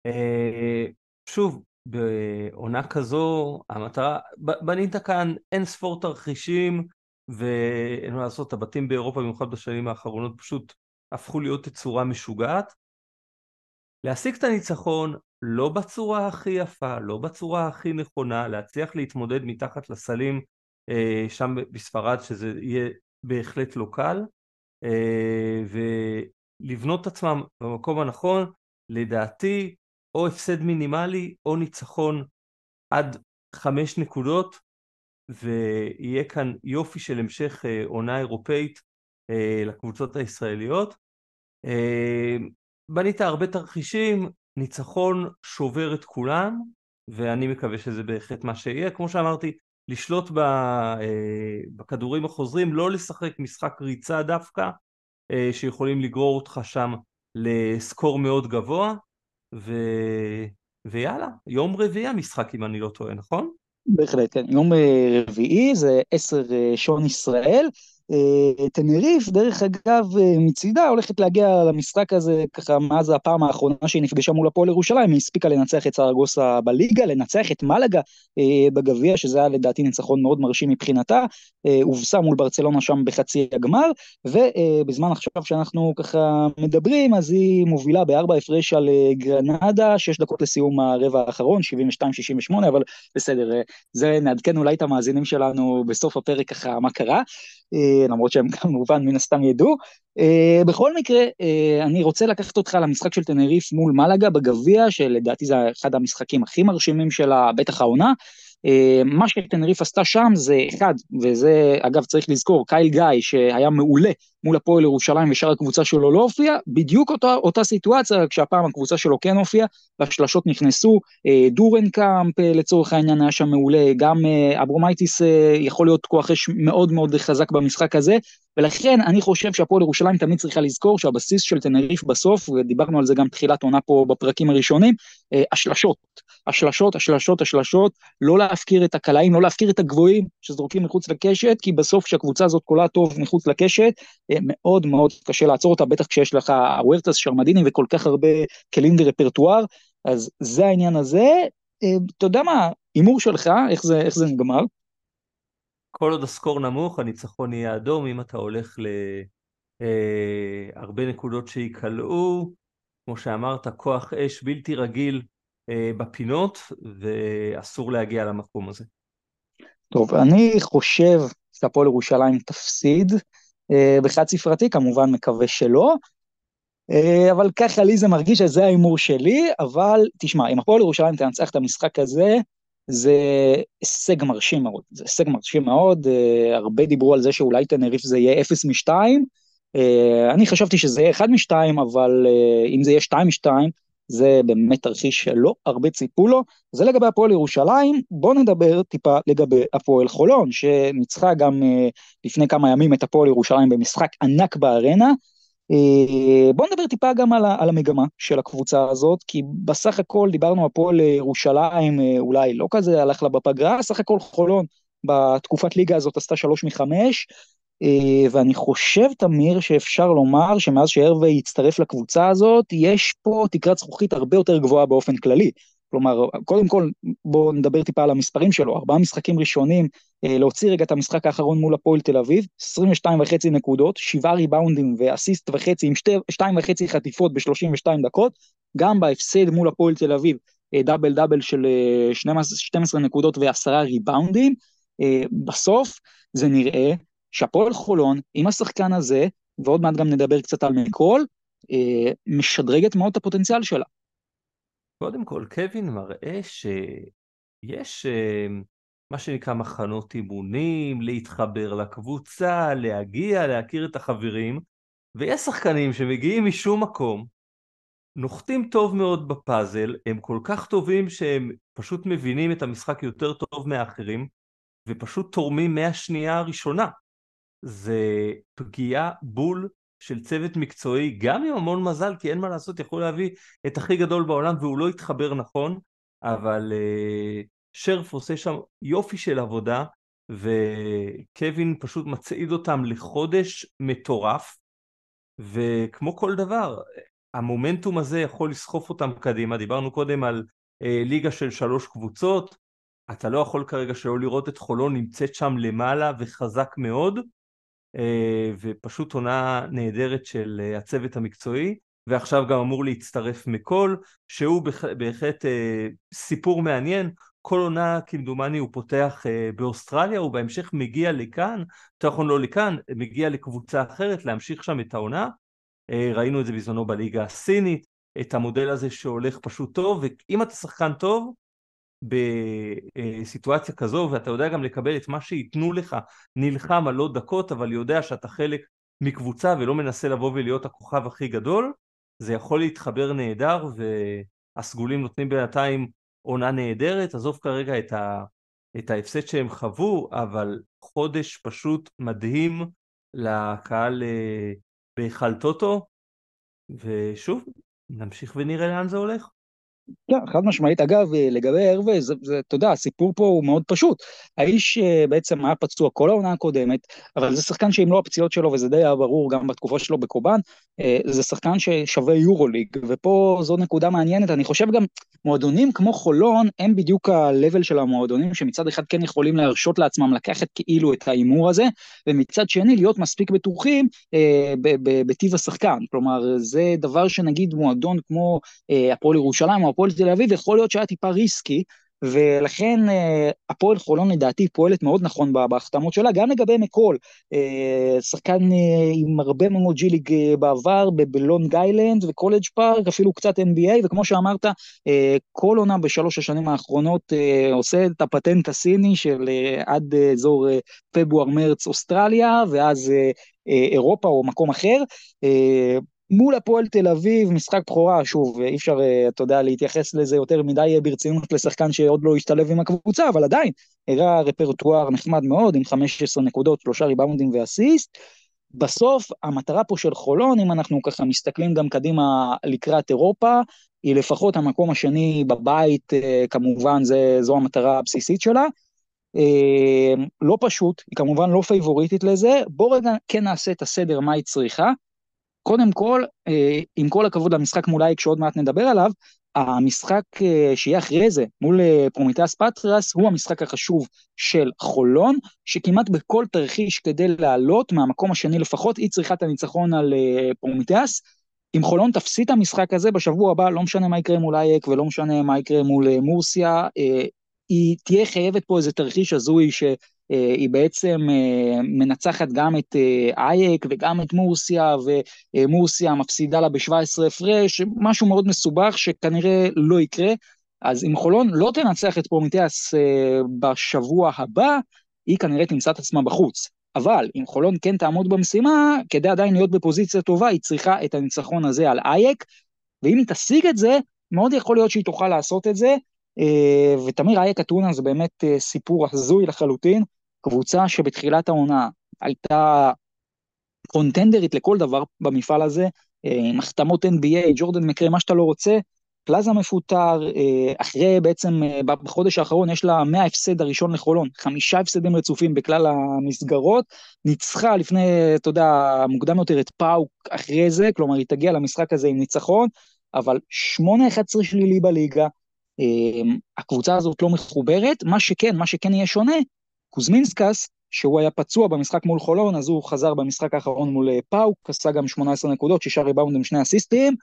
אה, שוב, בעונה כזו, המטרה, בנית כאן אין ספור תרחישים, ואין מה לעשות, הבתים באירופה, במיוחד בשנים האחרונות, פשוט הפכו להיות תצורה משוגעת. להשיג את הניצחון לא בצורה הכי יפה, לא בצורה הכי נכונה, להצליח להתמודד מתחת לסלים אה, שם בספרד, שזה יהיה בהחלט לא קל, אה, ולבנות את עצמם במקום הנכון, לדעתי, או הפסד מינימלי או ניצחון עד חמש נקודות, ויהיה כאן יופי של המשך אה, עונה אירופאית לקבוצות הישראליות. בנית הרבה תרחישים, ניצחון שובר את כולם, ואני מקווה שזה בהחלט מה שיהיה. כמו שאמרתי, לשלוט בכדורים החוזרים, לא לשחק משחק ריצה דווקא, שיכולים לגרור אותך שם לסקור מאוד גבוה, ו... ויאללה, יום רביעי המשחק אם אני לא טועה, נכון? בהחלט, כן. יום רביעי זה עשר שעון ישראל. אה, תנריף, דרך אגב, אה, מצידה הולכת להגיע למשחק הזה ככה מאז הפעם האחרונה שהיא נפגשה מול הפועל ירושלים, היא הספיקה לנצח את סרגוסה בליגה, לנצח את מלאגה אה, בגביע, שזה היה לדעתי ניצחון מאוד מרשים מבחינתה, הובסה מול ברצלונה שם בחצי הגמר, ובזמן עכשיו שאנחנו ככה מדברים, אז היא מובילה בארבע הפרש על גרנדה, שש דקות לסיום הרבע האחרון, 72-68, אבל בסדר, זה נעדכן אולי את המאזינים שלנו בסוף הפרק ככה מה קרה. אה, למרות שהם [LAUGHS] כמובן מן הסתם ידעו. אה, בכל מקרה, אה, אני רוצה לקחת אותך למשחק של תנריף מול מלאגה בגביע, שלדעתי זה אחד המשחקים הכי מרשימים שלה, בטח העונה. מה שטנריף עשתה שם זה אחד, וזה אגב צריך לזכור, קייל גיא שהיה מעולה מול הפועל ירושלים ושאר הקבוצה שלו לא הופיע, בדיוק אותה, אותה סיטואציה, כשהפעם הקבוצה שלו כן הופיעה, והשלשות נכנסו, אה, דורנקאמפ אה, לצורך העניין היה שם מעולה, גם אה, אברומייטיס יכול להיות כוח אש מאוד מאוד חזק במשחק הזה, ולכן אני חושב שהפועל ירושלים תמיד צריכה לזכור שהבסיס של טנריף בסוף, ודיברנו על זה גם תחילת עונה פה בפרקים הראשונים, השלשות, השלשות, השלשות, השלשות, לא להפקיר את הקלעים, לא להפקיר את הגבוהים שזורקים מחוץ לקשת, כי בסוף כשהקבוצה הזאת קולעת טוב מחוץ לקשת, מאוד מאוד קשה לעצור אותה, בטח כשיש לך הוארטס, שרמדיני וכל כך הרבה כלים ורפרטואר, אז זה העניין הזה. אה, אתה יודע מה, הימור שלך, איך זה, איך זה נגמר? כל עוד הסקור נמוך, הניצחון יהיה אדום, אם אתה הולך להרבה אה, נקודות שיקלעו, כמו שאמרת, כוח אש בלתי רגיל אה, בפינות, ואסור להגיע למקום הזה. טוב, אני חושב שהפועל ירושלים תפסיד, אה, בחד ספרתי, כמובן מקווה שלא. אה, אבל ככה לי זה מרגיש שזה ההימור שלי, אבל תשמע, אם הפועל ירושלים תנצח את המשחק הזה, זה הישג מרשים מאוד, זה הישג מרשים מאוד, אה, הרבה דיברו על זה שאולי תנריף זה יהיה 0 מ-2, אני חשבתי שזה יהיה 1 מ-2, אבל אם זה יהיה 2 מ-2, זה באמת תרחיש שלא הרבה ציפו לו. זה לגבי הפועל ירושלים, בואו נדבר טיפה לגבי הפועל חולון, שניצחה גם uh, לפני כמה ימים את הפועל ירושלים במשחק ענק בארנה. Uh, בואו נדבר טיפה גם על, על המגמה של הקבוצה הזאת, כי בסך הכל דיברנו הפועל ירושלים, uh, אולי לא כזה הלך לה בפגרה, סך הכל חולון בתקופת ליגה הזאת עשתה שלוש מחמש, ואני חושב, תמיר, שאפשר לומר שמאז שהרווי הצטרף לקבוצה הזאת, יש פה תקרת זכוכית הרבה יותר גבוהה באופן כללי. כלומר, קודם כל, בואו נדבר טיפה על המספרים שלו, ארבעה משחקים ראשונים, אה, להוציא רגע את המשחק האחרון מול הפועל תל אביב, 22 וחצי נקודות, שבעה ריבאונדים ואסיסט וחצי עם שתי, שתיים וחצי חטיפות ב-32 דקות, גם בהפסד מול הפועל תל אביב, אה, דאבל דאבל של 12, 12 נקודות ועשרה ריבאונדים, בסוף זה נראה שהפועל חולון, עם השחקן הזה, ועוד מעט גם נדבר קצת על מקרול, אה, משדרגת מאוד את הפוטנציאל שלה. קודם כל, קווין מראה שיש אה, מה שנקרא מחנות אימונים, להתחבר לקבוצה, להגיע, להכיר את החברים, ויש שחקנים שמגיעים משום מקום, נוחתים טוב מאוד בפאזל, הם כל כך טובים שהם פשוט מבינים את המשחק יותר טוב מהאחרים, ופשוט תורמים מהשנייה הראשונה. זה פגיעה בול של צוות מקצועי, גם עם המון מזל, כי אין מה לעשות, יכול להביא את הכי גדול בעולם והוא לא יתחבר נכון, אבל uh, שרף עושה שם יופי של עבודה, וקווין פשוט מצעיד אותם לחודש מטורף, וכמו כל דבר, המומנטום הזה יכול לסחוף אותם קדימה, דיברנו קודם על אה, ליגה של שלוש קבוצות, אתה לא יכול כרגע שלא לראות את חולון נמצאת שם למעלה וחזק מאוד, אה, ופשוט עונה נהדרת של אה, הצוות המקצועי, ועכשיו גם אמור להצטרף מקול, שהוא בהחלט אה, סיפור מעניין, כל עונה כמדומני הוא פותח באוסטרליה, הוא בהמשך מגיע לכאן, יותר נכון לא לכאן, מגיע לקבוצה אחרת להמשיך שם את העונה, ראינו את זה בזמנו בליגה הסינית, את המודל הזה שהולך פשוט טוב, ואם אתה שחקן טוב, בסיטואציה כזו ואתה יודע גם לקבל את מה שייתנו לך נלחם על לא דקות אבל יודע שאתה חלק מקבוצה ולא מנסה לבוא ולהיות הכוכב הכי גדול זה יכול להתחבר נהדר והסגולים נותנים בינתיים עונה נהדרת. עזוב כרגע את, ה, את ההפסד שהם חוו אבל חודש פשוט מדהים לקהל אה, בהיכל טוטו. ושוב נמשיך ונראה לאן זה הולך כן, חד משמעית. אגב, לגבי ארווה, אתה יודע, הסיפור פה הוא מאוד פשוט. האיש אה, בעצם היה פצוע כל העונה הקודמת, אבל זה שחקן שאם לא הפציעות שלו, וזה די היה ברור גם בתקופה שלו בקובאן, אה, זה שחקן ששווה יורוליג, ופה זו נקודה מעניינת. אני חושב גם, מועדונים כמו חולון, הם בדיוק ה-level של המועדונים, שמצד אחד כן יכולים להרשות לעצמם לקחת כאילו את ההימור הזה, ומצד שני להיות מספיק בטוחים אה, בטיב השחקן. כלומר, זה דבר שנגיד מועדון כמו אה, הפועל ירושלים או הפועל תל אביב, יכול להיות שהיה טיפה ריסקי, ולכן אה, הפועל חולון לדעתי פועלת מאוד נכון בהחתמות שלה, גם לגבי מקול, אה, שחקן אה, עם הרבה מאוד ג'י ליג בעבר בלונג איילנד וקולג' פארק, אפילו קצת NBA, וכמו שאמרת, כל עונה בשלוש השנים האחרונות עושה את הפטנט הסיני של עד אזור פברואר-מרץ אוסטרליה, ואז אירופה או מקום אחר. מול הפועל תל אביב, משחק בכורה, שוב, אי אפשר, אה, אתה יודע, להתייחס לזה יותר מדי ברצינות לשחקן שעוד לא השתלב עם הקבוצה, אבל עדיין, הראה רפרטואר נחמד מאוד, עם 15 נקודות, שלושה ריבאונדים ואסיסט. בסוף, המטרה פה של חולון, אם אנחנו ככה מסתכלים גם קדימה לקראת אירופה, היא לפחות המקום השני בבית, אה, כמובן, זה, זו המטרה הבסיסית שלה. אה, לא פשוט, היא כמובן לא פייבוריטית לזה, בוא רגע כן נעשה את הסדר מה היא צריכה. קודם כל, אה, עם כל הכבוד למשחק מול אייק שעוד מעט נדבר עליו, המשחק אה, שיהיה אחרי זה מול אה, פרומיטס פטרס הוא המשחק החשוב של חולון, שכמעט בכל תרחיש כדי לעלות מהמקום השני לפחות, היא צריכה את הניצחון על פרומיטס. אם חולון תפסיד את המשחק הזה בשבוע הבא, לא משנה מה יקרה מול אייק ולא משנה מה יקרה מול מורסיה, היא תהיה חייבת פה איזה תרחיש הזוי ש... אה, היא בעצם אה, מנצחת גם את אה, אייק וגם את מורסיה, ומורסיה מפסידה לה ב-17 הפרש, משהו מאוד מסובך שכנראה לא יקרה. אז אם חולון לא תנצח את פרומיטיאס בשבוע הבא, היא כנראה תמצא את עצמה בחוץ. אבל אם חולון כן תעמוד במשימה, כדי עדיין להיות בפוזיציה טובה, היא צריכה את הניצחון הזה על אייק, ואם היא תשיג את זה, מאוד יכול להיות שהיא תוכל לעשות את זה. ותמיר אייק אתונה זה באמת סיפור הזוי לחלוטין. קבוצה שבתחילת העונה הייתה קונטנדרית לכל דבר במפעל הזה, אה, עם החתמות NBA, ג'ורדן מקרה, מה שאתה לא רוצה, פלאזה מפוטר, אה, אחרי בעצם, אה, בחודש האחרון יש לה מההפסד הראשון לחולון, חמישה הפסדים רצופים בכלל המסגרות, ניצחה לפני, אתה יודע, מוקדם יותר את פאוק אחרי זה, כלומר היא תגיע למשחק הזה עם ניצחון, אבל 8-11 שלילי בליגה, הקבוצה הזאת לא מחוברת, מה שכן, מה שכן יהיה שונה, קוזמינסקס, שהוא היה פצוע במשחק מול חולון, אז הוא חזר במשחק האחרון מול אה, פאוק, עשה גם 18 נקודות, שישה ריבאונדים, שני אסיסטים.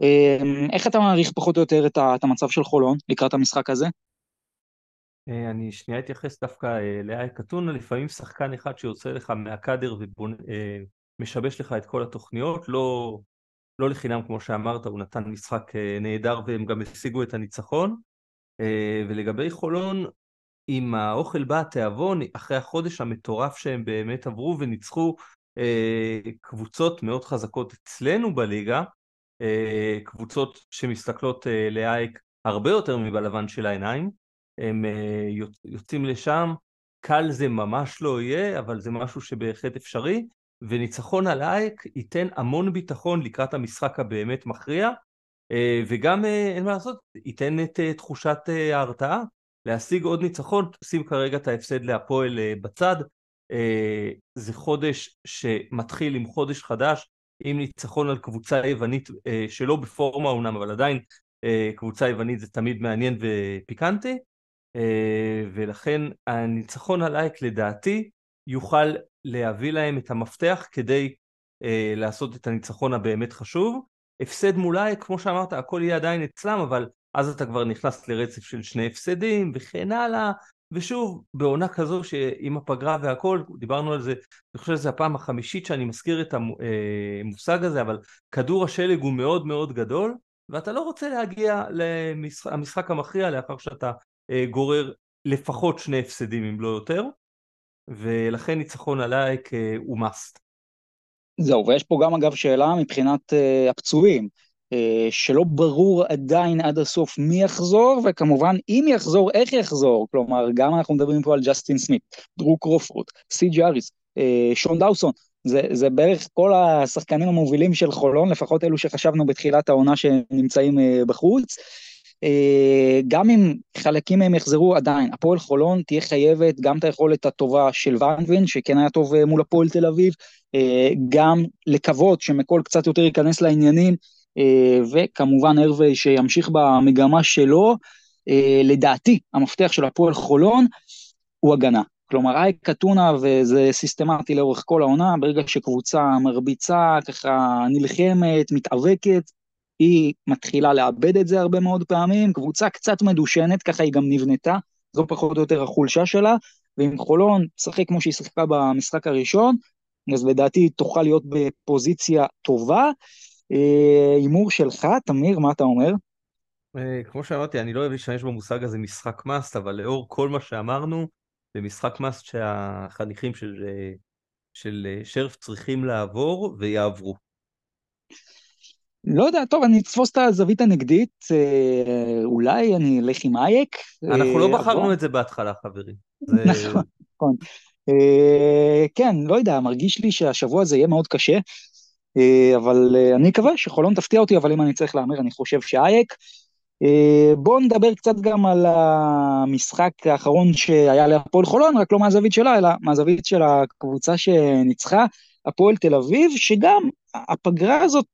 אמ, איך אתה מעריך פחות או יותר את המצב של חולון לקראת המשחק הזה? אה, אני שנייה אתייחס דווקא אה, לאייק אתונה, לפעמים שחקן אחד שיוצא לך מהקאדר ומשבש לך את כל התוכניות, לא, לא לחינם כמו שאמרת, הוא נתן משחק נהדר והם גם השיגו את הניצחון. ולגבי חולון, עם האוכל בא התיאבון, אחרי החודש המטורף שהם באמת עברו וניצחו אה, קבוצות מאוד חזקות אצלנו בליגה, אה, קבוצות שמסתכלות אה, לאייק הרבה יותר מבלבן של העיניים, הם אה, יוצאים לשם, קל זה ממש לא יהיה, אבל זה משהו שבהחלט אפשרי, וניצחון על אייק ייתן המון ביטחון לקראת המשחק הבאמת מכריע, אה, וגם אה, אין מה לעשות, ייתן את אה, תחושת ההרתעה, להשיג עוד ניצחון, שים כרגע את ההפסד להפועל בצד, זה חודש שמתחיל עם חודש חדש, עם ניצחון על קבוצה יוונית שלא בפורמה אומנם, אבל עדיין קבוצה יוונית זה תמיד מעניין ופיקנטי, ולכן הניצחון על אייק לדעתי יוכל להביא להם את המפתח כדי לעשות את הניצחון הבאמת חשוב. הפסד מול כמו שאמרת, הכל יהיה עדיין אצלם, אבל אז אתה כבר נכנס לרצף של שני הפסדים וכן הלאה, ושוב, בעונה כזו שעם הפגרה והכל, דיברנו על זה, אני חושב שזו הפעם החמישית שאני מזכיר את המושג הזה, אבל כדור השלג הוא מאוד מאוד גדול, ואתה לא רוצה להגיע למשחק המכריע לאחר שאתה אה, גורר לפחות שני הפסדים אם לא יותר, ולכן ניצחון על אייק אה, הוא must. זהו, ויש פה גם אגב שאלה מבחינת הפצועים, uh, שלא ברור עדיין עד הסוף מי יחזור, וכמובן אם יחזור, איך יחזור, כלומר גם אנחנו מדברים פה על ג'סטין סמית, דרו קרופורד, סי.ג'י אריס, uh, שון דאוסון, זה, זה בערך כל השחקנים המובילים של חולון, לפחות אלו שחשבנו בתחילת העונה שנמצאים uh, בחוץ. גם אם חלקים מהם יחזרו עדיין, הפועל חולון תהיה חייבת גם את היכולת הטובה של ונדווין, שכן היה טוב מול הפועל תל אביב, אה, גם לקוות שמקול קצת יותר ייכנס לעניינים, אה, וכמובן הרווי שימשיך במגמה שלו. אה, לדעתי, המפתח של הפועל חולון הוא הגנה. כלומר, אייק אתונה, וזה סיסטמטי לאורך כל העונה, ברגע שקבוצה מרביצה, ככה נלחמת, מתאבקת, היא מתחילה לאבד את זה הרבה מאוד פעמים, קבוצה קצת מדושנת, ככה היא גם נבנתה, זו פחות או יותר החולשה שלה, ועם חולון, שחק כמו שהיא שיחקה במשחק הראשון, אז לדעתי תוכל להיות בפוזיציה טובה. אה, הימור שלך, תמיר, מה אתה אומר? אה, כמו שאמרתי, אני לא אוהב להשתמש במושג הזה משחק מאסט, אבל לאור כל מה שאמרנו, זה משחק מאסט שהחניכים של, אה, של שרף צריכים לעבור ויעברו. לא יודע, טוב, אני אתפוס את הזווית הנגדית, אולי אני אלך עם אייק. אנחנו לא בחרנו את זה בהתחלה, חברים. [LAUGHS] נכון, נכון. כן, לא יודע, מרגיש לי שהשבוע הזה יהיה מאוד קשה, אבל אה, אני מקווה שחולון תפתיע אותי, אבל אם אני צריך להמר, אני חושב שאייק. בואו נדבר קצת גם על המשחק האחרון שהיה להפועל חולון, רק לא מהזווית שלה, אלא מהזווית של הקבוצה שניצחה, הפועל תל אביב, שגם הפגרה הזאת,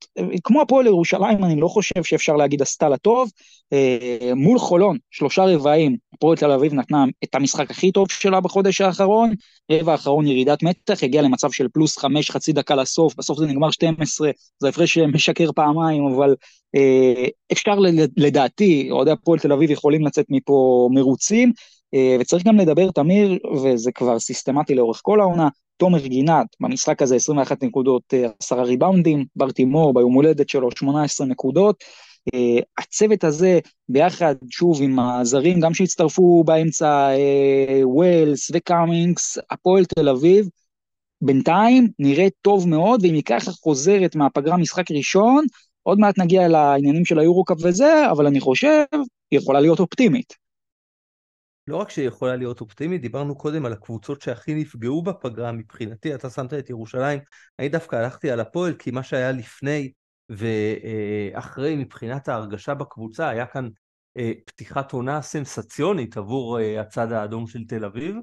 כמו הפועל ירושלים, אני לא חושב שאפשר להגיד עשתה לה טוב. אה, מול חולון, שלושה רבעים, הפועל תל אביב נתנה את המשחק הכי טוב שלה בחודש האחרון, רבע האחרון ירידת מתח, הגיע למצב של פלוס חמש, חצי דקה לסוף, בסוף זה נגמר 12, זה הפרש שמשקר פעמיים, אבל אה, אפשר לדעתי, אוהדי הפועל תל אביב יכולים לצאת מפה מרוצים, אה, וצריך גם לדבר, תמיר, וזה כבר סיסטמטי לאורך כל העונה, תומר גינת במשחק הזה 21 נקודות, 10 ריבאונדים, בר תימור ביום הולדת שלו 18 נקודות. Uh, הצוות הזה ביחד, שוב, עם הזרים, גם שהצטרפו באמצע, ווילס וקאמינגס, הפועל תל אביב, בינתיים נראה טוב מאוד, ואם היא ככה חוזרת מהפגרה משחק ראשון, עוד מעט נגיע לעניינים של היורו-קאפ וזה, אבל אני חושב, היא יכולה להיות אופטימית. לא רק שהיא יכולה להיות אופטימית, דיברנו קודם על הקבוצות שהכי נפגעו בפגרה מבחינתי, אתה שמת את ירושלים, אני דווקא הלכתי על הפועל, כי מה שהיה לפני ואחרי מבחינת ההרגשה בקבוצה, היה כאן אה, פתיחת עונה סנסציונית עבור אה, הצד האדום של תל אביב,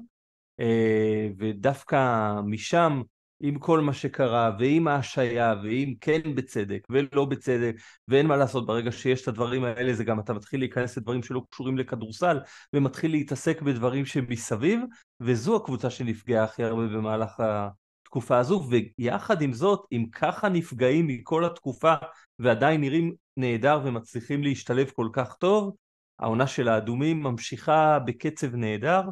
אה, ודווקא משם עם כל מה שקרה, ועם ההשעיה, ועם כן בצדק, ולא בצדק, ואין מה לעשות, ברגע שיש את הדברים האלה, זה גם אתה מתחיל להיכנס לדברים שלא קשורים לכדורסל, ומתחיל להתעסק בדברים שמסביב, וזו הקבוצה שנפגעה הכי הרבה במהלך התקופה הזו, ויחד עם זאת, אם ככה נפגעים מכל התקופה, ועדיין נראים נהדר ומצליחים להשתלב כל כך טוב, העונה של האדומים ממשיכה בקצב נהדר,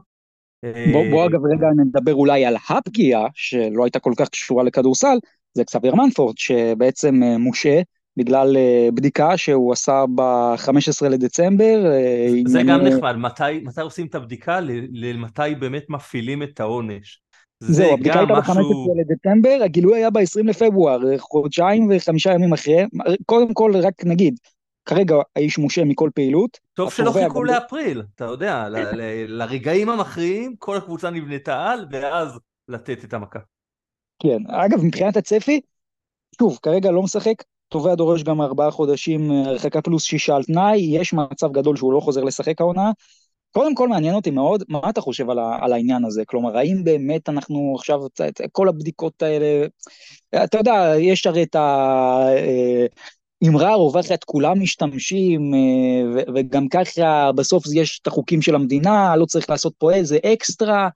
בוא, בוא אגב רגע נדבר אולי על הפגיעה שלא הייתה כל כך קשורה לכדורסל, זה קסביר מנפורד שבעצם אה, מושה בגלל בדיקה שהוא עשה ב-15 לדצמבר. זה ענייני... גם נחמד, מתי, מתי עושים את הבדיקה, למתי באמת מפעילים את העונש. זהו, הבדיקה הייתה ב-15 לדצמבר, הגילוי היה ב-20 לפברואר, חודשיים וחמישה ימים אחרי. קודם כל, רק נגיד, כרגע האיש מושה מכל פעילות. טוב שלא חיכו לאפריל, אתה יודע, לרגעים המכריעים, כל הקבוצה נבנתה על, ואז לתת את המכה. כן, אגב, מבחינת הצפי, שוב, כרגע לא משחק, תובע דורש גם ארבעה חודשים הרחקה פלוס שישה על תנאי, יש מצב גדול שהוא לא חוזר לשחק העונה. קודם כל מעניין אותי מאוד, מה אתה חושב על, ה, על העניין הזה? כלומר, האם באמת אנחנו עכשיו, כל הבדיקות האלה, אתה יודע, יש הרי את האמרה הרווחת, כולם משתמשים, אה, וגם ככה בסוף יש את החוקים של המדינה, לא צריך לעשות פה איזה אקסטרה.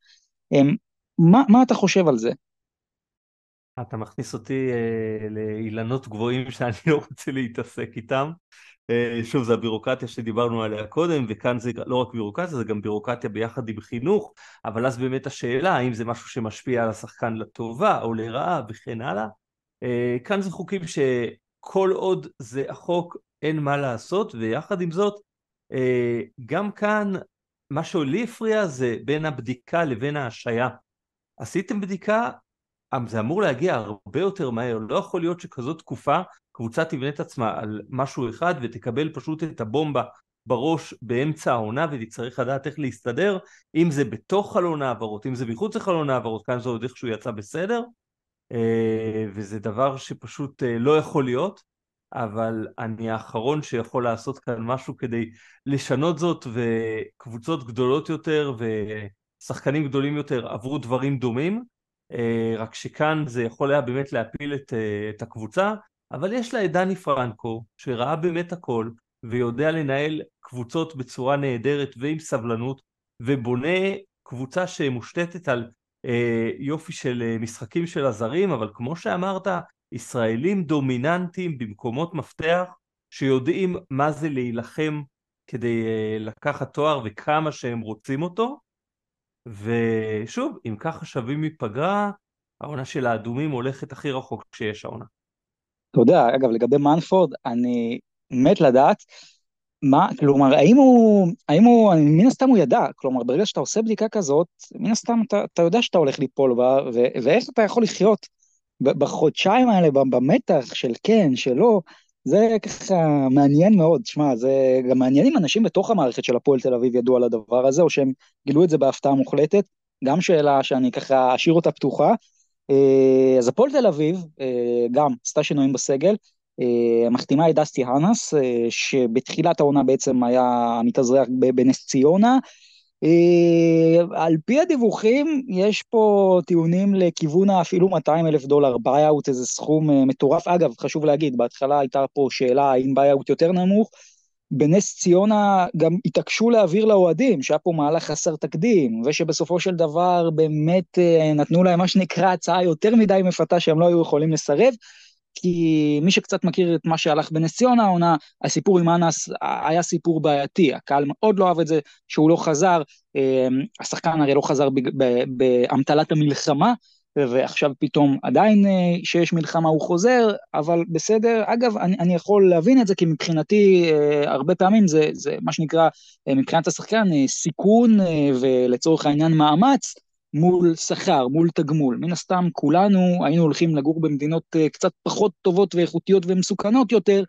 מה, מה אתה חושב על זה? אתה מכניס אותי אה, לאילנות גבוהים שאני לא רוצה להתעסק איתם. אה, שוב, זה הבירוקרטיה שדיברנו עליה קודם, וכאן זה לא רק בירוקרטיה, זה גם בירוקרטיה ביחד עם חינוך, אבל אז באמת השאלה, האם זה משהו שמשפיע על השחקן לטובה או לרעה וכן הלאה. אה, כאן זה חוקים שכל עוד זה החוק, אין מה לעשות, ויחד עם זאת, אה, גם כאן, מה שלי הפריע זה בין הבדיקה לבין ההשעיה. עשיתם בדיקה, זה אמור להגיע הרבה יותר מהר, לא יכול להיות שכזאת תקופה קבוצה תבנה את עצמה על משהו אחד ותקבל פשוט את הבומבה בראש באמצע העונה ותצטרך לדעת איך להסתדר, אם זה בתוך חלון העברות, אם זה מחוץ לחלון העברות, כאן זה עוד איכשהו יצא בסדר, וזה דבר שפשוט אה, לא יכול להיות, אבל אני האחרון שיכול לעשות כאן משהו כדי לשנות זאת, וקבוצות גדולות יותר ושחקנים גדולים יותר עברו דברים דומים, אה, רק שכאן זה יכול היה באמת להפיל את, את הקבוצה, אבל יש לה את דני פרנקו, שראה באמת הכל, ויודע לנהל קבוצות בצורה נהדרת ועם סבלנות, ובונה קבוצה שמושתתת על אה, יופי של אה, משחקים של הזרים, אבל כמו שאמרת, ישראלים דומיננטיים במקומות מפתח, שיודעים מה זה להילחם כדי אה, לקחת תואר וכמה שהם רוצים אותו. ושוב, אם ככה שווים מפגרה, העונה של האדומים הולכת הכי רחוק שיש העונה. אתה יודע, אגב, לגבי מנפורד, אני מת לדעת מה, כלומר, האם הוא, האם הוא, מן הסתם הוא ידע, כלומר, ברגע שאתה עושה בדיקה כזאת, מן הסתם אתה, אתה יודע שאתה הולך ליפול בה, ו, ואיך אתה יכול לחיות בחודשיים האלה, במתח של כן, שלא, זה ככה מעניין מאוד, שמע, זה גם מעניין אם אנשים בתוך המערכת של הפועל תל אביב ידעו על הדבר הזה, או שהם גילו את זה בהפתעה מוחלטת, גם שאלה שאני ככה אשאיר אותה פתוחה, אה, אז הפועל תל אביב אה, גם עשתה שינויים בסגל, אה, מחתימה את דסטי האנס, שבתחילת העונה בעצם היה מתאזרח בנס ציונה. על פי הדיווחים, יש פה טיעונים לכיוון אפילו 200 אלף דולר buy-out, איזה סכום מטורף. אגב, חשוב להגיד, בהתחלה הייתה פה שאלה האם buy-out יותר נמוך, בנס ציונה גם התעקשו להעביר לאוהדים, שהיה פה מהלך חסר תקדים, ושבסופו של דבר באמת אה, נתנו להם מה שנקרא הצעה יותר מדי מפתה שהם לא היו יכולים לסרב, כי מי שקצת מכיר את מה שהלך בנס ציונה העונה, הסיפור עם אנס היה סיפור בעייתי, הקהל מאוד לא אהב את זה שהוא לא חזר, אה, השחקן הרי לא חזר באמתלת המלחמה, ועכשיו פתאום עדיין אה, שיש מלחמה הוא חוזר, אבל בסדר. אגב, אני, אני יכול להבין את זה, כי מבחינתי אה, הרבה פעמים זה, זה מה שנקרא, אה, מבחינת השחקן, סיכון ולצורך העניין מאמץ מול שכר, מול תגמול. מן הסתם כולנו היינו הולכים לגור במדינות קצת פחות טובות ואיכותיות ומסוכנות יותר,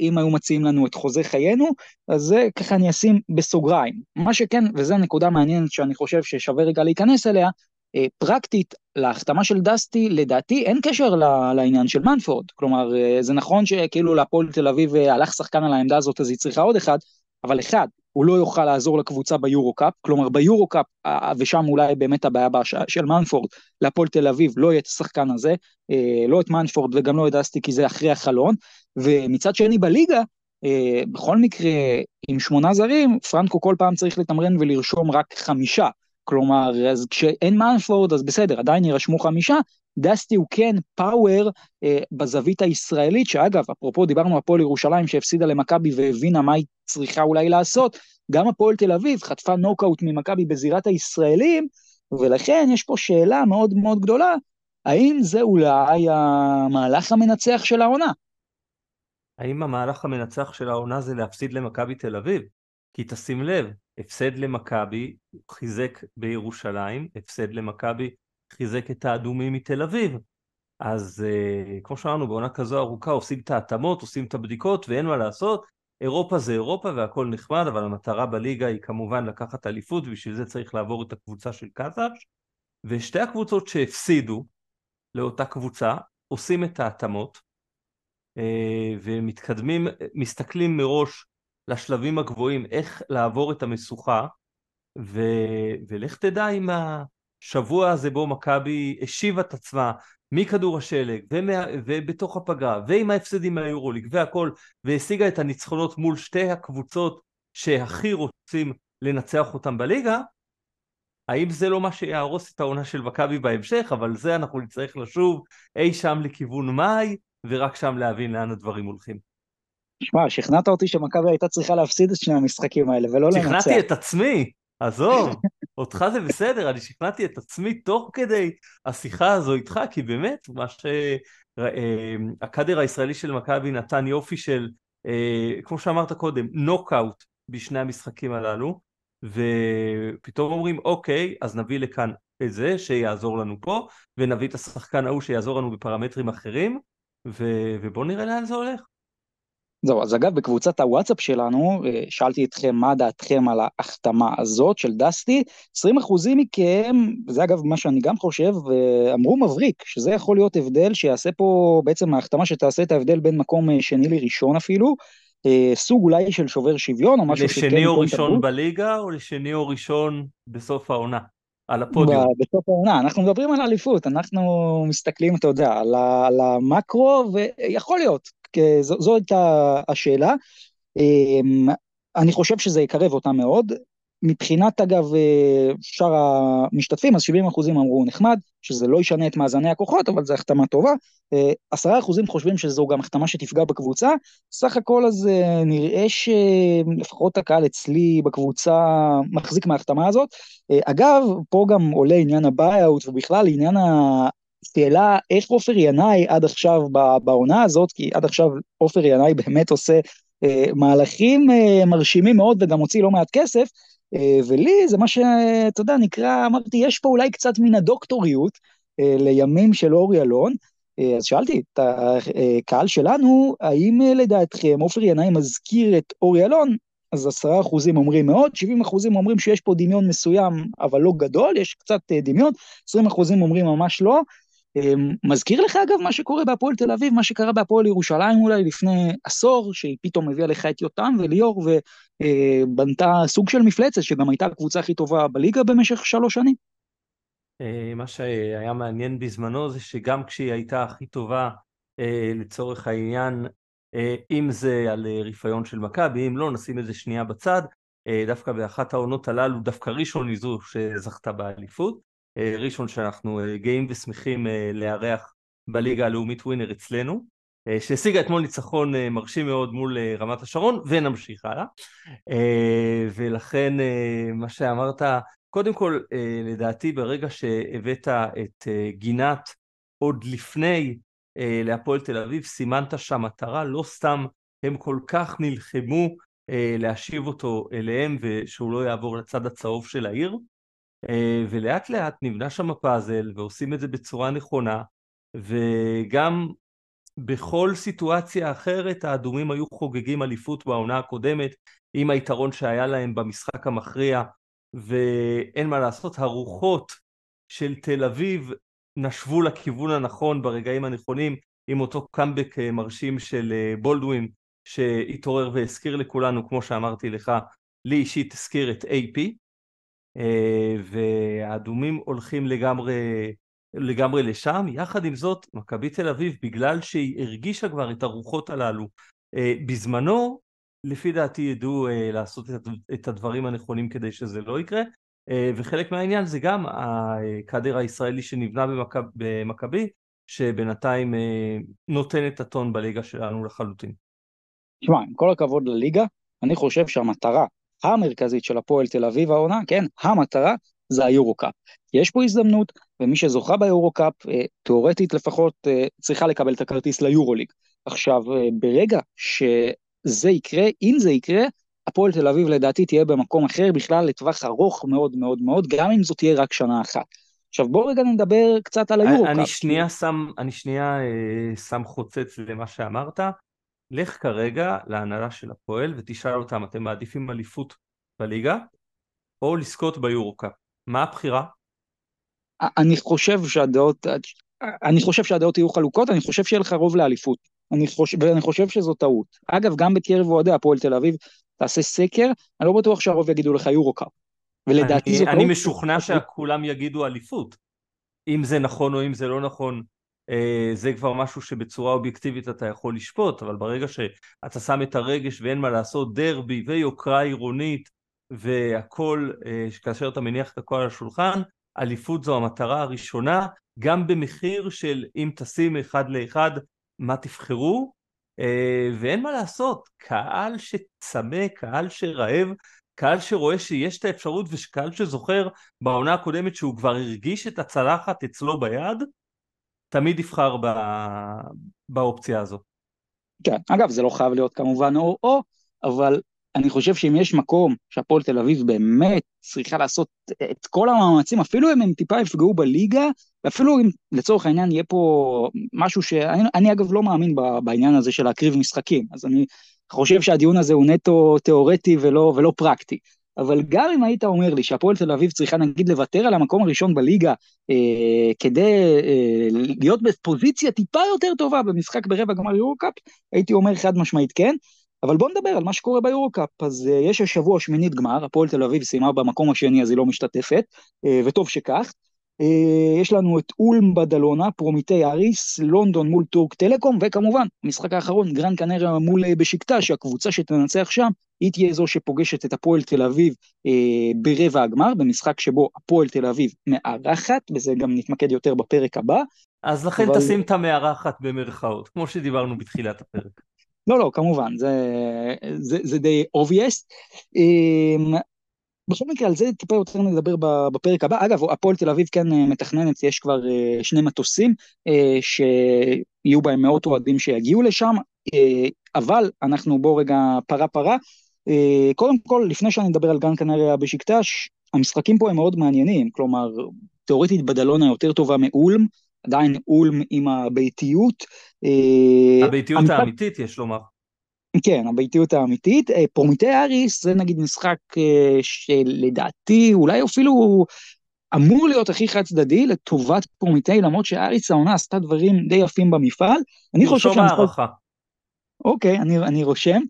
אם היו מציעים לנו את חוזה חיינו, אז זה ככה אני אשים בסוגריים. מה שכן, וזו הנקודה המעניינת שאני חושב ששווה רגע להיכנס אליה, אה, פרקטית להחתמה של דסטי, לדעתי אין קשר לעניין של מנפורד. כלומר, אה, זה נכון שכאילו להפועל תל אביב אה, הלך שחקן על העמדה הזאת אז היא צריכה עוד אחד, אבל אחד, הוא לא יוכל לעזור לקבוצה ביורו קאפ, כלומר ביורו קאפ, ושם אולי באמת הבעיה בהשעה של מנפורד, להפועל תל אביב לא יהיה את השחקן הזה, לא את מנפורד וגם לא את דסטי כי זה אחרי החלון, ומצד שני בליגה, בכל מקרה, עם שמונה זרים, פרנקו כל פעם צריך לתמרן ולרשום רק חמישה. כלומר, אז כשאין מנפורד אז בסדר, עדיין יירשמו חמישה, דסטי הוא כן פאוור אה, בזווית הישראלית, שאגב, אפרופו דיברנו על הפועל ירושלים שהפסידה למכבי והבינה מה היא צריכה אולי לעשות, גם הפועל תל אביב חטפה נוקאוט ממכבי בזירת הישראלים, ולכן יש פה שאלה מאוד מאוד גדולה, האם זה אולי המהלך המנצח של העונה? האם המהלך המנצח של העונה זה להפסיד למכבי תל אביב? כי תשים לב, הפסד למכבי חיזק בירושלים, הפסד למכבי חיזק את האדומים מתל אביב. אז uh, כמו שאמרנו, בעונה כזו ארוכה עושים את ההתאמות, עושים את הבדיקות ואין מה לעשות. אירופה זה אירופה והכל נחמד, אבל המטרה בליגה היא כמובן לקחת אליפות, ובשביל זה צריך לעבור את הקבוצה של קזאץ'. ושתי הקבוצות שהפסידו לאותה קבוצה עושים את ההתאמות, uh, ומתקדמים, מסתכלים מראש לשלבים הגבוהים, איך לעבור את המשוכה, ו... ולך תדע אם השבוע הזה בו מכבי השיבה את עצמה מכדור השלג ומה... ובתוך הפגרה ועם ההפסדים מהיורוליג והכל והשיגה את הניצחונות מול שתי הקבוצות שהכי רוצים לנצח אותם בליגה האם זה לא מה שיהרוס את העונה של מכבי בהמשך אבל זה אנחנו נצטרך לשוב אי שם לכיוון מאי ורק שם להבין לאן הדברים הולכים. שמע, שכנעת אותי שמכבי הייתה צריכה להפסיד את שני המשחקים האלה ולא לנצח. שכנעתי את עצמי, עזוב, אותך זה בסדר, אני שכנעתי את עצמי תוך כדי השיחה הזו איתך, כי באמת, מה שהקאדר אה, הישראלי של מכבי נתן יופי של, אה, כמו שאמרת קודם, נוקאוט בשני המשחקים הללו, ופתאום אומרים, אוקיי, אז נביא לכאן את זה שיעזור לנו פה, ונביא את השחקן ההוא שיעזור לנו בפרמטרים אחרים, ובואו נראה לאן זה הולך. זהו, אז אגב, בקבוצת הוואטסאפ שלנו, אה, שאלתי אתכם מה דעתכם על ההחתמה הזאת של דסטי, 20% מכם, וזה אגב מה שאני גם חושב, אמרו מבריק, שזה יכול להיות הבדל שיעשה פה, בעצם ההחתמה שתעשה את ההבדל בין מקום אה, שני לראשון אפילו, אה, סוג אולי של שובר שוויון או משהו שכן... לשני או ראשון. בליגה או לשני או ראשון בסוף העונה? על הפודיום. בסוף העונה, אנחנו מדברים על אליפות, אנחנו מסתכלים, אתה יודע, על, על המקרו, ויכול להיות, זו, זו הייתה השאלה. אמ, אני חושב שזה יקרב אותה מאוד. מבחינת אגב אה, שאר המשתתפים, אז 70 אחוזים אמרו נחמד, שזה לא ישנה את מאזני הכוחות, אבל זו החתמה טובה. 10 אה, אחוזים חושבים שזו גם החתמה שתפגע בקבוצה. סך הכל אז אה, נראה שלפחות הקהל אצלי בקבוצה מחזיק מההחתמה הזאת. אגב, פה גם עולה עניין הביי-אוט ובכלל עניין השאלה איך עופר ינאי עד עכשיו בעונה הזאת, כי עד עכשיו עופר ינאי באמת עושה אה, מהלכים אה, מרשימים מאוד וגם הוציא לא מעט כסף, אה, ולי זה מה שאתה יודע, נקרא, אמרתי, יש פה אולי קצת מן הדוקטוריות אה, לימים של אורי אלון, אה, אז שאלתי את הקהל שלנו, האם אה, לדעתכם עופר ינאי מזכיר את אורי אלון? אז עשרה אחוזים אומרים מאוד, 70 אחוזים אומרים שיש פה דמיון מסוים, אבל לא גדול, יש קצת אה, דמיון, 20 אחוזים אומרים ממש לא, מזכיר לך אגב מה שקורה בהפועל תל אביב, מה שקרה בהפועל ירושלים אולי לפני עשור, שהיא פתאום הביאה לך את יותם וליאור ובנתה אה, סוג של מפלצת, שגם הייתה הקבוצה הכי טובה בליגה במשך שלוש שנים. אה, מה שהיה מעניין בזמנו זה שגם כשהיא הייתה הכי טובה אה, לצורך העניין, אם זה על רפיון של מכבי, אם לא נשים את זה שנייה בצד, דווקא באחת העונות הללו, דווקא ראשון היא זו שזכתה באליפות. אה, ראשון שאנחנו אה, גאים ושמחים אה, לארח בליגה הלאומית ווינר אצלנו, שהשיגה אתמול ניצחון מרשים מאוד מול רמת השרון, ונמשיך הלאה. ולכן מה שאמרת, קודם כל לדעתי ברגע שהבאת את גינת עוד לפני להפועל תל אביב, סימנת שם מטרה, לא סתם הם כל כך נלחמו להשיב אותו אליהם ושהוא לא יעבור לצד הצהוב של העיר. אה, ולאט לאט נבנה שם הפאזל ועושים את זה בצורה נכונה וגם בכל סיטואציה אחרת האדומים היו חוגגים אליפות בעונה הקודמת עם היתרון שהיה להם במשחק המכריע ואין מה לעשות הרוחות של תל אביב נשבו לכיוון הנכון ברגעים הנכונים עם אותו קאמבק אה, מרשים של אה, בולדווין שהתעורר והזכיר לכולנו כמו שאמרתי לך לי אישית הזכיר את AP והאדומים הולכים לגמרי, לגמרי לשם. יחד עם זאת, מכבי תל אביב, בגלל שהיא הרגישה כבר את הרוחות הללו אה, בזמנו, לפי דעתי ידעו אה, לעשות את הדברים הנכונים כדי שזה לא יקרה. וחלק מהעניין זה גם הקאדר הישראלי שנבנה במכבי, שבינתיים נותן את הטון בליגה שלנו לחלוטין. תשמע, עם כל הכבוד לליגה, אני חושב שהמטרה המרכזית של הפועל תל אביב העונה, כן, המטרה זה היורו-קאפ. יש פה הזדמנות, ומי שזוכה ביורו-קאפ, אה, תאורטית לפחות, אה, צריכה לקבל את הכרטיס ליורוליג. עכשיו, ברגע שזה יקרה, אם זה יקרה, הפועל תל אביב לדעתי תהיה במקום אחר בכלל לטווח ארוך מאוד מאוד מאוד, גם אם זאת תהיה רק שנה אחת. עכשיו בואו רגע נדבר קצת על היורו אני שנייה שם, אני שנייה אה, שם חוצץ למה שאמרת. לך כרגע להנהלה של הפועל ותשאל אותם, אתם מעדיפים אליפות בליגה או לזכות ביורו-קאפ? מה הבחירה? אני חושב שהדעות, אני חושב שהדעות יהיו חלוקות, אני חושב שיהיה לך רוב לאליפות. אני חושב, ואני חושב שזו טעות. אגב, גם בקרב אוהדי הפועל תל אביב, תעשה סקר, אני לא בטוח שהרוב יגידו לך יורו-קאפ. ולדעתי אני, אני טעות. אני משוכנע שכולם יגידו אליפות. אם זה נכון או אם זה לא נכון, זה כבר משהו שבצורה אובייקטיבית אתה יכול לשפוט, אבל ברגע שאתה שם את הרגש ואין מה לעשות, דרבי ויוקרה עירונית והכל, אה, כאשר אתה מניח את הכל על השולחן, אליפות זו המטרה הראשונה, גם במחיר של אם תשים אחד לאחד מה תבחרו, אה, ואין מה לעשות, קהל שצמא, קהל שרעב, קהל שרואה שיש את האפשרות וקהל שזוכר בעונה הקודמת שהוא כבר הרגיש את הצלחת אצלו ביד, תמיד יבחר ב... באופציה הזו. כן, אגב זה לא חייב להיות כמובן או-או, אבל אני חושב שאם יש מקום שהפועל תל אביב באמת צריכה לעשות את כל המאמצים, אפילו אם הם טיפה יפגעו בליגה, ואפילו אם לצורך העניין יהיה פה משהו שאני אני אגב לא מאמין בעניין הזה של להקריב משחקים, אז אני חושב שהדיון הזה הוא נטו תיאורטי ולא, ולא פרקטי. אבל גם אם היית אומר לי שהפועל תל אביב צריכה נגיד לוותר על המקום הראשון בליגה אה, כדי אה, להיות בפוזיציה טיפה יותר טובה במשחק ברבע גמר יורו-קאפ, הייתי אומר חד משמעית כן. אבל בוא נדבר על מה שקורה ביורו-קאפ. אז uh, יש השבוע שמינית גמר, הפועל תל אביב סיימה במקום השני אז היא לא משתתפת, אה, וטוב שכך. אה, יש לנו את אולם בדלונה, פרומיטי אריס, לונדון מול טורק טלקום, וכמובן, המשחק האחרון, גרן קנריה מול אה, בשיקטאש, שהקבוצה שתנצח שם, היא תהיה זו שפוגשת את הפועל תל אביב אה, ברבע הגמר, במשחק שבו הפועל תל אביב מארחת, בזה גם נתמקד יותר בפרק הבא. אז לכן אבל... תשים את המארחת במרכאות, כמו שדיברנו בתחילת הפרק. לא, לא, כמובן, זה, זה, זה די obvious. בכל מקרה, על זה טיפה יותר נדבר בפרק הבא. אגב, הפועל תל אביב כן אה, מתכננת, יש כבר uh, שני מטוסים uh, שיהיו בהם מאות אוהדים שיגיעו לשם, אבל אנחנו בואו רגע פרה פרה. קודם כל, לפני שאני אדבר על גן קנריה בשקטש, המשחקים פה הם מאוד מעניינים, כלומר, תאורטית בדלונה יותר טובה מאולם, עדיין אולם עם הביתיות. אה, הביתיות האמיתית יש לומר. כן, הביתיות האמיתית. אה, פרומיטי אריס זה נגיד משחק אה, שלדעתי אולי אפילו אמור להיות הכי חד צדדי לטובת פרומיטי, למרות שאריס העונה עשתה דברים די יפים במפעל. אני חושב שהמשחק... אוקיי, אני, אני רושם.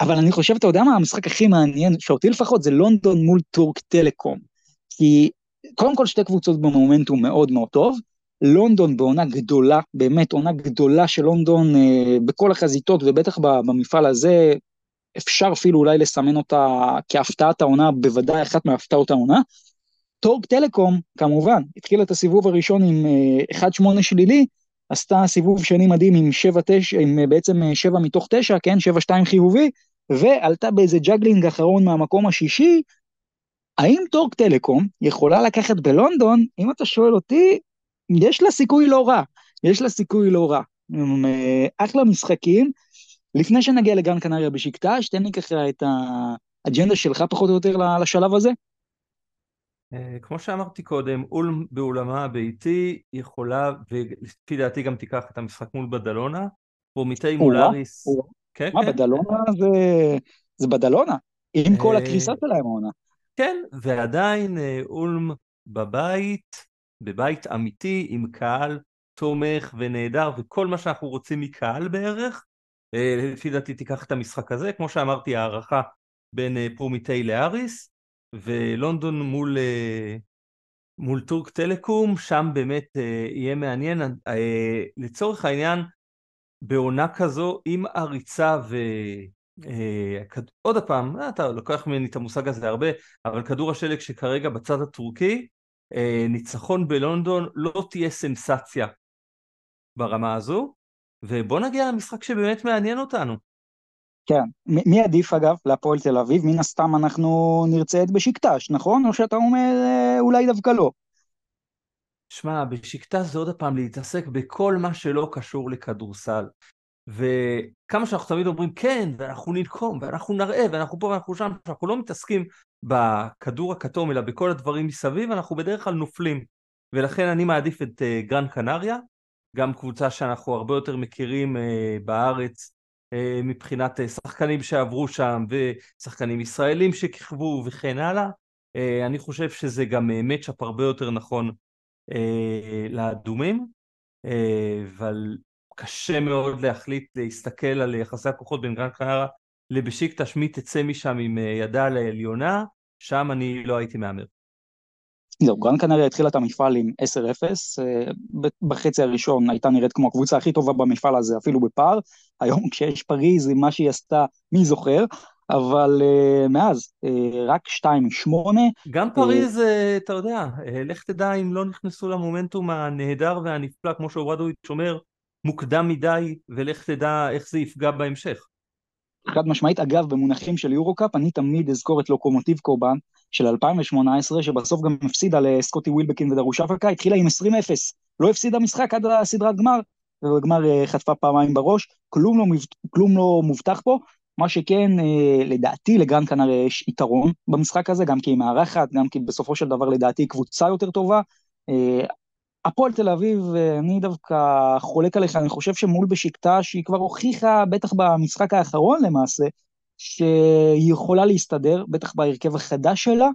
אבל אני חושב, אתה יודע מה המשחק הכי מעניין, שאותי לפחות, זה לונדון מול טורק טלקום. כי קודם כל שתי קבוצות במומנטום מאוד מאוד טוב, לונדון בעונה גדולה, באמת עונה גדולה של לונדון אה, בכל החזיתות, ובטח במפעל הזה, אפשר אפילו אולי לסמן אותה כהפתעת העונה, בוודאי אחת מהפתעות העונה. טורק טלקום, כמובן, התחילה את הסיבוב הראשון עם אה, 1-8 שלילי, עשתה סיבוב שני מדהים עם 7-9, עם אה, בעצם 7 אה, מתוך 9, כן, 7-2 חיובי, ועלתה באיזה juggling אחרון מהמקום השישי. האם טורק טלקום יכולה לקחת בלונדון, אם אתה שואל אותי, יש לה סיכוי לא רע, יש לה סיכוי לא רע. אה, אחלה משחקים. לפני שנגיע לגן קנריה בשקטה, שתן לי ככה את האג'נדה שלך פחות או יותר לשלב הזה. אה, כמו שאמרתי קודם, אולם באולמה הביתי יכולה, ולפי דעתי גם תיקח את המשחק מול בדלונה, פרומיטי מול אריס. כן, מה, כן. בדלונה זה, זה בדלונה, עם כל אה, הקריסה שלהם העונה. כן, ועדיין אולם בבית, בבית אמיתי עם קהל תומך ונהדר וכל מה שאנחנו רוצים מקהל בערך. אה, לפי דעתי תיקח את המשחק הזה, כמו שאמרתי הערכה בין אה, פרומיטי לאריס ולונדון מול, אה, מול טורק טלקום, שם באמת יהיה מעניין. לצורך העניין, בעונה כזו עם עריצה ו... עוד פעם, אתה לוקח ממני את המושג הזה הרבה, אבל כדור השלג שכרגע בצד הטורקי ניצחון בלונדון לא תהיה סנסציה ברמה הזו, ובוא נגיע למשחק שבאמת מעניין אותנו. כן, מי עדיף אגב להפועל תל אביב? מן הסתם אנחנו נרצה את בשקטש, נכון? או שאתה אומר אה, אולי דווקא לא? שמע, בשקטש זה עוד פעם להתעסק בכל מה שלא קשור לכדורסל. וכמה שאנחנו תמיד אומרים כן, ואנחנו ננקום, ואנחנו נראה, ואנחנו פה ואנחנו שם, כשאנחנו לא מתעסקים בכדור הכתום, אלא בכל הדברים מסביב, אנחנו בדרך כלל נופלים. ולכן אני מעדיף את uh, גרן קנריה, גם קבוצה שאנחנו הרבה יותר מכירים uh, בארץ uh, מבחינת uh, שחקנים שעברו שם, ושחקנים ישראלים שכיכבו וכן הלאה. Uh, אני חושב שזה גם uh, מצ'אפ הרבה יותר נכון uh, לאדומים, אבל קשה מאוד להחליט להסתכל על יחסי הכוחות בין גרן קנרה לבשיקטש, מי תצא משם עם אה, ידה לעליונה, שם אני לא הייתי מהמר. זהו, גרן קנריה התחילה את המפעל עם 10-0, אה, בחצי הראשון הייתה נראית כמו הקבוצה הכי טובה במפעל הזה, אפילו בפער, היום כשיש פריז עם מה שהיא עשתה, מי זוכר, אבל uh, מאז, uh, רק 2-8. גם פריז, uh, אתה יודע, לך תדע אם לא נכנסו למומנטום הנהדר והנפלא, כמו שאורדוביץ' אומר, מוקדם מדי, ולך תדע איך זה יפגע בהמשך. חד משמעית, אגב, במונחים של יורו-קאפ, אני תמיד אזכור את לוקומוטיב קורבן של 2018, שבסוף גם הפסידה לסקוטי ווילבקין ודרושפקה, התחילה עם 20-0, לא הפסידה משחק עד הסדרת גמר, ובגמר אה, חטפה פעמיים בראש, כלום לא, כלום לא מובטח פה, מה שכן, אה, לדעתי לגרנד קנריה יש יתרון במשחק הזה, גם כי היא מארחת, גם כי בסופו של דבר לדעתי קבוצה יותר טובה. אה, הפועל תל אביב, אני דווקא חולק עליך, אני חושב שמול בשקטה, שהיא כבר הוכיחה, בטח במשחק האחרון למעשה, שהיא יכולה להסתדר, בטח בהרכב החדש שלה,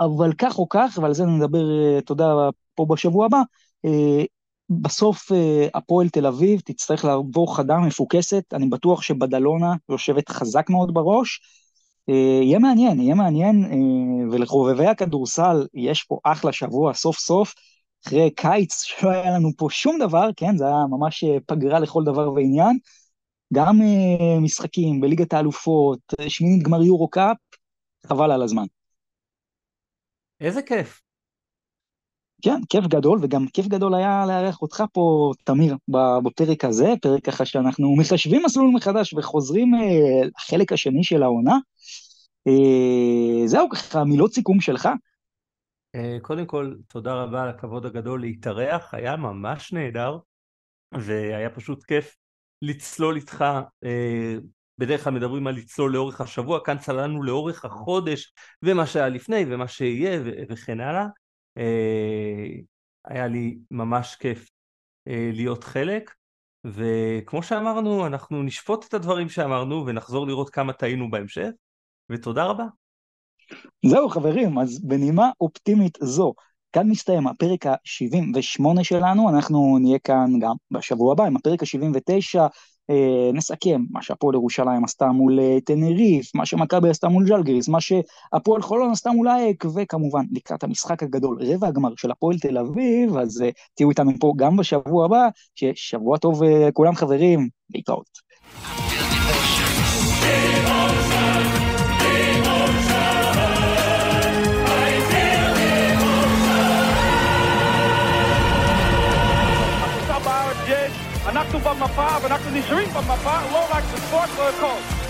אבל כך או כך, ועל זה נדבר, אתה יודע, פה בשבוע הבא, אה, בסוף אה, הפועל תל אביב תצטרך לעבור חדה מפוקסת, אני בטוח שבדלונה יושבת חזק מאוד בראש. אה, יהיה מעניין, יהיה מעניין, ולחובבי הכדורסל יש פה אחלה שבוע סוף סוף. אחרי קיץ שלא היה לנו פה שום דבר, כן, זה היה ממש אה, פגרה לכל דבר ועניין. גם uh, משחקים בליגת האלופות, אה, שמינית גמר יורו קאפ, חבל על הזמן. איזה כיף. כן, כיף גדול, וגם כיף גדול היה לארח אותך פה, תמיר, בפרק הזה, פרק ככה שאנחנו מחשבים מסלול מחדש וחוזרים לחלק השני של העונה. זהו, ככה מילות סיכום שלך. אה, קודם כל, תודה רבה על הכבוד הגדול להתארח, היה ממש נהדר, והיה פשוט כיף לצלול איתך, אה, בדרך כלל מדברים על לצלול לאורך השבוע, כאן צללנו לאורך החודש, ומה שהיה לפני ומה שיהיה וכן הלאה. אה, היה לי ממש כיף להיות חלק, וכמו שאמרנו, אנחנו נשפוט את הדברים שאמרנו ונחזור לראות כמה טעינו בהמשך, ותודה רבה. זהו חברים, אז בנימה אופטימית זו, כאן מסתיים הפרק ה-78 שלנו, אנחנו נהיה כאן גם בשבוע הבא עם הפרק ה-79, אה, נסכם מה שהפועל ירושלים עשתה מול אה, טנריף, מה שמכבי עשתה מול ג'לגריס, מה שהפועל חולון עשתה מול האק, וכמובן לקראת המשחק הגדול, רבע הגמר של הפועל תל אביב, אז אה, תהיו איתנו פה גם בשבוע הבא, ששבוע טוב אה, כולם חברים, להתראות. אנחנו במפה ואנחנו נשארים במפה, לא רק בספורט, לא הכל.